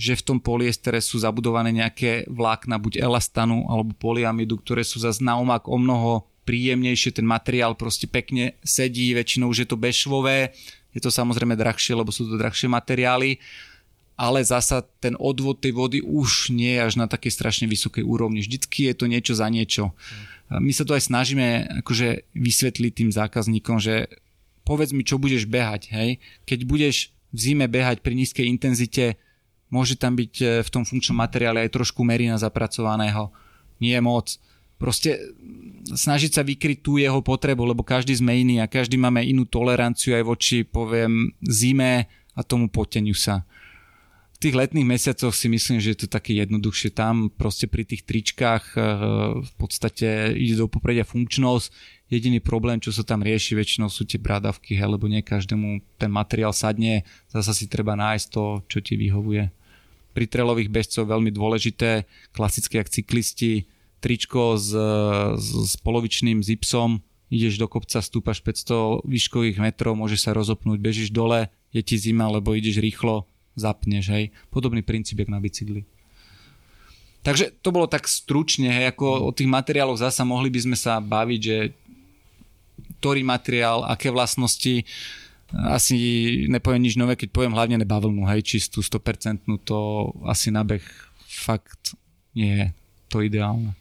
že v tom polyestere sú zabudované nejaké vlákna, buď elastanu alebo polyamidu, ktoré sú zase naopak o mnoho príjemnejšie, ten materiál proste pekne sedí, väčšinou už je to bešvové, je to samozrejme drahšie, lebo sú to drahšie materiály, ale zasa ten odvod tej vody už nie je až na takej strašne vysokej úrovni. Vždycky je to niečo za niečo. My sa to aj snažíme akože vysvetliť tým zákazníkom, že povedz mi, čo budeš behať. Hej? Keď budeš v zime behať pri nízkej intenzite, môže tam byť e, v tom funkčnom materiáli aj trošku merina zapracovaného. Nie moc. Proste snažiť sa vykryť tú jeho potrebu, lebo každý sme iný a každý máme inú toleranciu aj voči, poviem, zime a tomu poteniu sa. V tých letných mesiacoch si myslím, že je to také jednoduchšie. Tam proste pri tých tričkách e, v podstate ide do popredia funkčnosť. Jediný problém, čo sa tam rieši, väčšinou sú tie bradavky, he, lebo nie každému ten materiál sadne. Zasa si treba nájsť to, čo ti vyhovuje pri trelových bežcov veľmi dôležité, klasické jak cyklisti, tričko s, s, polovičným zipsom, ideš do kopca, stúpaš 500 výškových metrov, môže sa rozopnúť, bežíš dole, je ti zima, lebo ideš rýchlo, zapneš, hej. Podobný princíp, jak na bicykli. Takže to bolo tak stručne, hej, ako o tých materiáloch zasa mohli by sme sa baviť, že ktorý materiál, aké vlastnosti, asi nepoviem nič nové, keď poviem hlavne nebavlnu, hej, čistú 100%, to asi nabeh fakt nie je to ideálne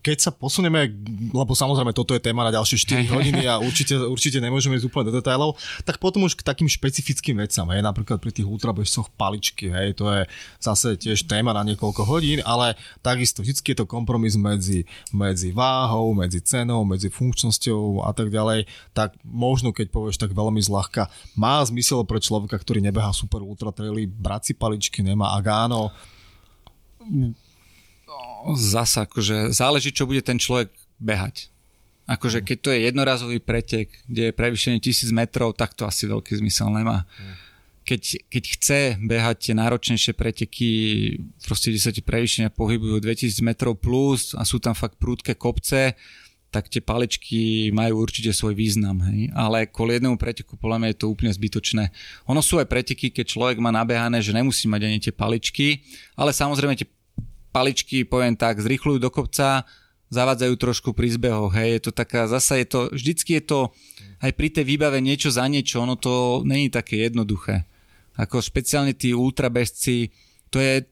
keď sa posunieme, lebo samozrejme toto je téma na ďalšie 4 hodiny a určite, určite nemôžeme ísť úplne do detailov, tak potom už k takým špecifickým vecam, hej, napríklad pri tých ultrabežcoch paličky, hej, to je zase tiež téma na niekoľko hodín, ale takisto vždy je to kompromis medzi, medzi váhou, medzi cenou, medzi funkčnosťou a tak ďalej, tak možno keď povieš tak veľmi zľahka, má zmysel pre človeka, ktorý nebeha super ultra traily, brať si paličky, nemá, ak áno, zasa, akože záleží, čo bude ten človek behať. Akože keď to je jednorazový pretek, kde je prevýšenie 1000 metrov, tak to asi veľký zmysel nemá. Keď, keď chce behať tie náročnejšie preteky, proste kde sa tie prevýšenia pohybujú 2000 metrov plus a sú tam fakt prúdke kopce, tak tie paličky majú určite svoj význam. Hej? Ale kvôli jednému preteku podľa mňa je to úplne zbytočné. Ono sú aj preteky, keď človek má nabehané, že nemusí mať ani tie paličky, ale samozrejme tie paličky, poviem tak, zrychľujú do kopca, zavádzajú trošku pri zbehoch, hej, je to taká, zasa je to, vždycky je to aj pri tej výbave niečo za niečo, ono to není také jednoduché. Ako špeciálne tí ultrabežci, to je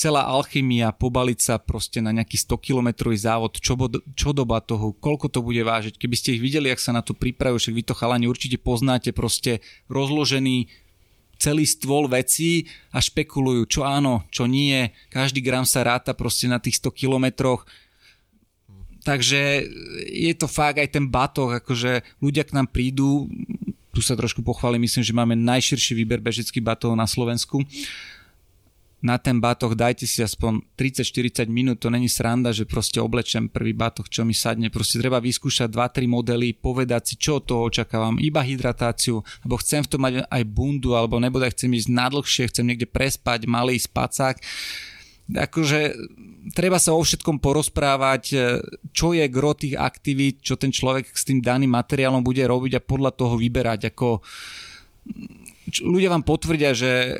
celá alchymia, pobaliť sa proste na nejaký 100 kilometrový závod, čo, bod, čo do batohu, koľko to bude vážiť. Keby ste ich videli, ak sa na to pripravujú, však vy to chalani určite poznáte, proste rozložený celý stôl vecí a špekulujú, čo áno, čo nie. Každý gram sa ráta proste na tých 100 kilometroch takže je to fakt aj ten batoh, akože ľudia k nám prídu, tu sa trošku pochválim, myslím, že máme najširší výber bežeckých batohov na Slovensku. Na ten batoh dajte si aspoň 30-40 minút, to není sranda, že proste oblečem prvý batoh, čo mi sadne. Proste treba vyskúšať 2-3 modely, povedať si, čo od toho očakávam, iba hydratáciu, alebo chcem v tom mať aj bundu, alebo nebude chcem ísť nadlhšie, chcem niekde prespať, malý spacák akože treba sa o všetkom porozprávať, e, čo je gro tých aktivít, čo ten človek s tým daným materiálom bude robiť a podľa toho vyberať. Ako, ľudia vám potvrdia, že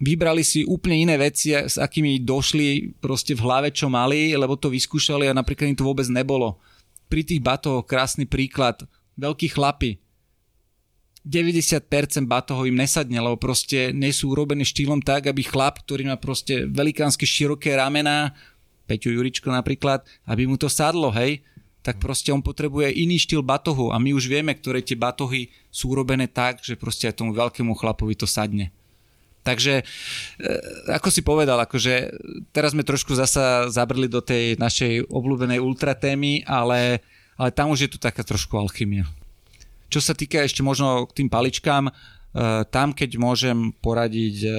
vybrali si úplne iné veci, s akými došli proste v hlave, čo mali, lebo to vyskúšali a napríklad im to vôbec nebolo. Pri tých batoch krásny príklad, veľkí chlapi, 90% batohov im nesadne, lebo proste nie sú urobené štýlom tak, aby chlap, ktorý má proste velikánske široké ramená, Peťo Juričko napríklad, aby mu to sadlo, hej, tak proste on potrebuje iný štýl batohu a my už vieme, ktoré tie batohy sú urobené tak, že proste aj tomu veľkému chlapovi to sadne. Takže, e, ako si povedal, akože teraz sme trošku zasa zabrli do tej našej obľúbenej ultra témy, ale, ale tam už je tu taká trošku alchymia. Čo sa týka ešte možno k tým paličkám, e, tam keď môžem poradiť, e,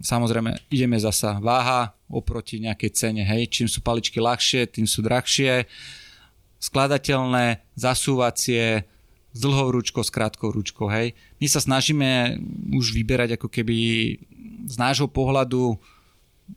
samozrejme ideme zasa váha oproti nejakej cene, hej, čím sú paličky ľahšie, tým sú drahšie, skladateľné, zasúvacie, s dlhou ručkou, s krátkou ručkou, hej. My sa snažíme už vyberať ako keby z nášho pohľadu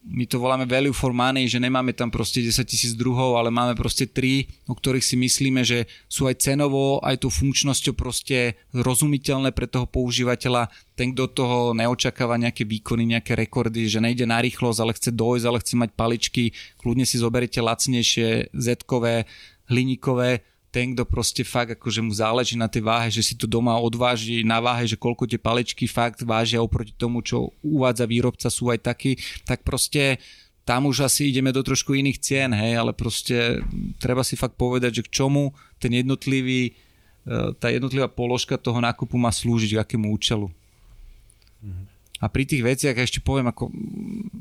my to voláme value for money, že nemáme tam proste 10 tisíc druhov, ale máme proste tri, o ktorých si myslíme, že sú aj cenovo, aj tú funkčnosťou proste rozumiteľné pre toho používateľa. Ten, kto toho neočakáva nejaké výkony, nejaké rekordy, že nejde na rýchlosť, ale chce dojsť, ale chce mať paličky, kľudne si zoberete lacnejšie, zetkové, hliníkové, ten, kto proste fakt akože mu záleží na tej váhe, že si to doma odváži na váhe, že koľko tie palečky fakt vážia oproti tomu, čo uvádza výrobca, sú aj takí, tak proste tam už asi ideme do trošku iných cien, hej, ale proste treba si fakt povedať, že k čomu ten jednotlivý, e, tá jednotlivá položka toho nákupu má slúžiť, k akému účelu. Mm-hmm. A pri tých veciach ešte poviem, ako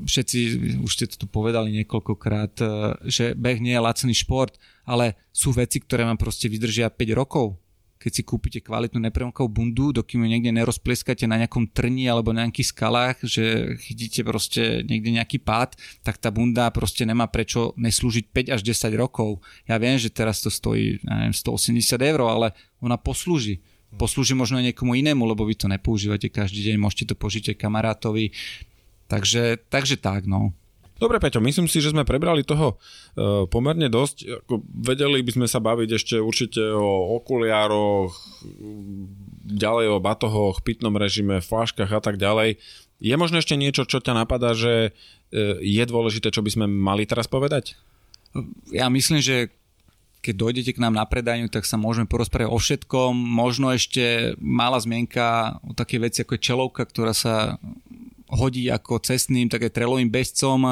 všetci, už ste to tu povedali niekoľkokrát, e, že beh nie je lacný šport, ale sú veci, ktoré vám proste vydržia 5 rokov. Keď si kúpite kvalitnú nepremkovú bundu, dokým ju niekde nerozpleskate na nejakom trni alebo na nejakých skalách, že chytíte proste niekde nejaký pád, tak tá bunda proste nemá prečo neslúžiť 5 až 10 rokov. Ja viem, že teraz to stojí neviem, 180 eur, ale ona poslúži poslúži možno niekomu inému, lebo vy to nepoužívate každý deň, môžete to požiť kamarátovi. Takže, takže tak, no. Dobre, Peťo, myslím si, že sme prebrali toho e, pomerne dosť. Ako, vedeli by sme sa baviť ešte určite o okuliároch, ďalej o batohoch, pitnom režime, flaškách a tak ďalej. Je možno ešte niečo, čo ťa napadá, že e, je dôležité, čo by sme mali teraz povedať? Ja myslím, že keď dojdete k nám na predajňu, tak sa môžeme porozprávať o všetkom. Možno ešte malá zmienka o také veci ako je čelovka, ktorá sa hodí ako cestným, také trelovým bezcom.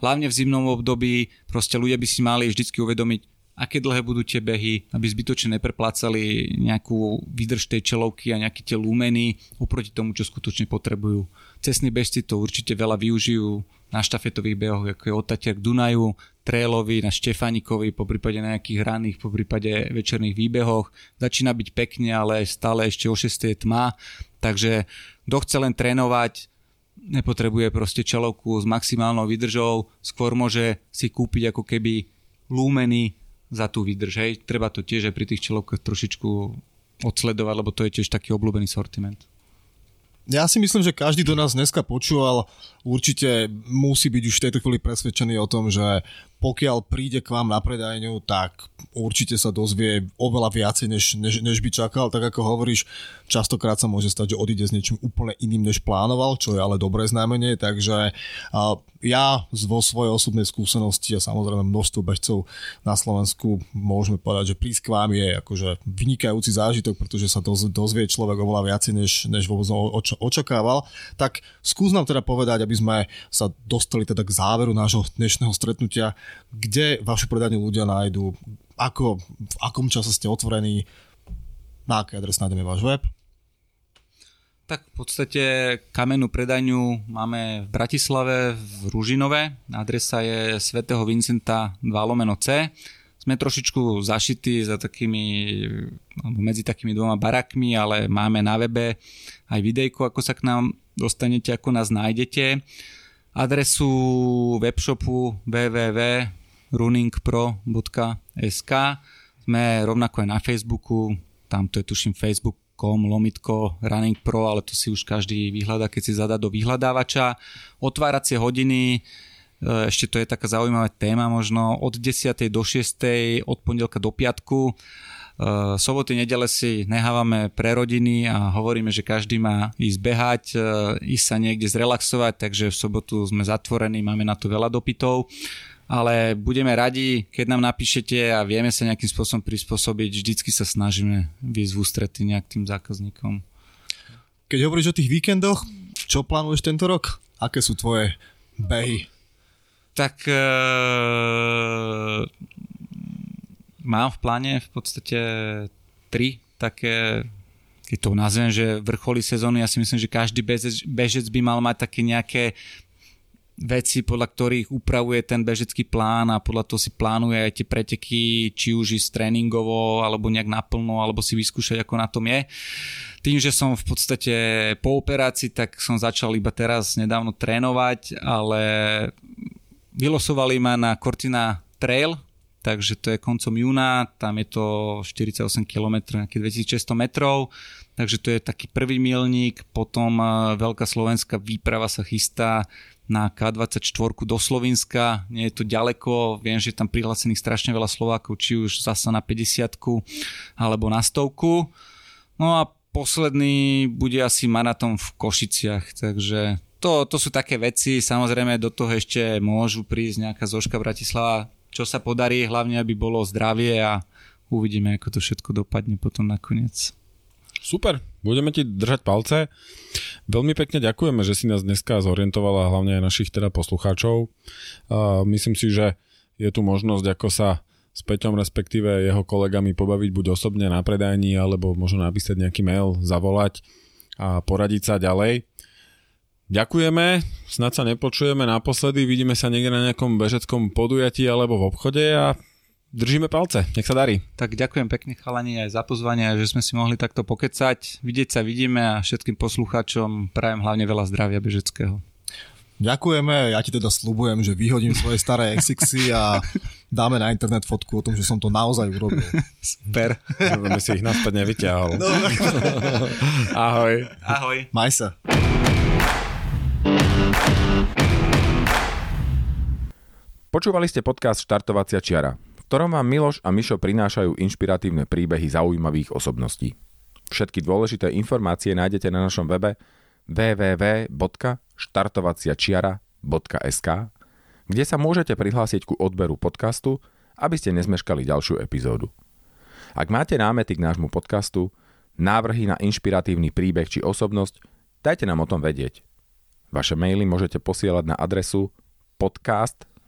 Hlavne v zimnom období proste ľudia by si mali vždy uvedomiť, aké dlhé budú tie behy, aby zbytočne nepreplácali nejakú výdrž tej čelovky a nejaké tie lúmeny oproti tomu, čo skutočne potrebujú. Cestní bežci to určite veľa využijú na štafetových behoch, ako je od k Dunaju, trailovi, na Štefanikovi, po prípade na nejakých hraných, po prípade večerných výbehoch. Začína byť pekne, ale stále ešte o 6 je tma, takže kto chce len trénovať, nepotrebuje proste čelovku s maximálnou výdržou, skôr môže si kúpiť ako keby lúmeny za tú výdrž. Hej. Treba to tiež aj pri tých čelovkách trošičku odsledovať, lebo to je tiež taký obľúbený sortiment. Ja si myslím, že každý do nás dneska počúval, určite musí byť už v tejto chvíli presvedčený o tom, že pokiaľ príde k vám na predajňu, tak určite sa dozvie oveľa viacej, než, než, než by čakal. Tak ako hovoríš, častokrát sa môže stať, že odíde s niečím úplne iným, než plánoval, čo je ale dobré znamenie, takže ja vo svojej osobnej skúsenosti a samozrejme množstvo bežcov na Slovensku môžeme povedať, že prísť k vám je akože vynikajúci zážitok, pretože sa dozvie človek oveľa viacej, než, než vôbec očakával. Tak skús nám teda povedať, aby sme sa dostali teda k záveru nášho dnešného stretnutia, kde vašu predajňu ľudia nájdú, ako, v akom čase ste otvorení, na aké adres nájdeme váš web? Tak v podstate kamennú predajňu máme v Bratislave, v Ružinove. Adresa je svätého Vincenta 2 lomeno C. Sme trošičku zašití za takými, medzi takými dvoma barakmi, ale máme na webe aj videjko, ako sa k nám dostanete, ako nás nájdete adresu webshopu www.runningpro.sk sme rovnako aj na Facebooku, tam to je tuším facebook.com lomitko Running Pro, ale to si už každý vyhľadá, keď si zadá do vyhľadávača. Otváracie hodiny, e, ešte to je taká zaujímavá téma možno, od 10. do 6. od pondelka do piatku soboty, nedele si nehávame pre rodiny a hovoríme, že každý má ísť behať, eh, ísť sa niekde zrelaxovať, takže v sobotu sme zatvorení, máme na to veľa dopytov ale budeme radi, keď nám napíšete a vieme sa nejakým spôsobom prispôsobiť. Vždycky sa snažíme výsť v ústrety nejakým zákazníkom. Keď hovoríš o tých víkendoch, čo plánuješ tento rok? Aké sú tvoje behy? Tak e, mám v pláne v podstate tri také keď to nazvem, že vrcholy sezóny, ja si myslím, že každý bežec, bežec by mal mať také nejaké veci, podľa ktorých upravuje ten bežecký plán a podľa toho si plánuje aj tie preteky, či už ísť tréningovo, alebo nejak naplno, alebo si vyskúšať, ako na tom je. Tým, že som v podstate po operácii, tak som začal iba teraz nedávno trénovať, ale vylosovali ma na Cortina Trail, takže to je koncom júna, tam je to 48 km, nejakých 2600 metrov, takže to je taký prvý milník, potom eh, Veľká slovenská výprava sa chystá na K24 do Slovenska, nie je to ďaleko, viem, že je tam prihlásených strašne veľa Slovákov, či už zasa na 50 alebo na stovku. No a posledný bude asi maratón v Košiciach, takže to, to sú také veci, samozrejme do toho ešte môžu prísť nejaká zoška Bratislava, čo sa podarí, hlavne aby bolo zdravie a uvidíme, ako to všetko dopadne potom nakoniec. Super, budeme ti držať palce. Veľmi pekne ďakujeme, že si nás dneska zorientovala, hlavne aj našich teda poslucháčov. myslím si, že je tu možnosť, ako sa s Peťom, respektíve jeho kolegami pobaviť buď osobne na predajni, alebo možno napísať nejaký mail, zavolať a poradiť sa ďalej. Ďakujeme, snad sa nepočujeme naposledy, vidíme sa niekde na nejakom bežeckom podujatí alebo v obchode a držíme palce, nech sa darí. Tak ďakujem pekne chalani aj za pozvanie, že sme si mohli takto pokecať. Vidieť sa vidíme a všetkým poslucháčom prajem hlavne veľa zdravia bežeckého. Ďakujeme, ja ti teda slubujem, že vyhodím svoje staré XXy a dáme na internet fotku o tom, že som to naozaj urobil. Super. By si ich naspäť nevyťahol. No. Ahoj. Ahoj. Maj sa. Počúvali ste podcast Štartovacia čiara, v ktorom vám Miloš a Mišo prinášajú inšpiratívne príbehy zaujímavých osobností. Všetky dôležité informácie nájdete na našom webe www.štartovaciačiara.sk, kde sa môžete prihlásiť ku odberu podcastu, aby ste nezmeškali ďalšiu epizódu. Ak máte námety k nášmu podcastu, návrhy na inšpiratívny príbeh či osobnosť, dajte nám o tom vedieť. Vaše maily môžete posielať na adresu podcast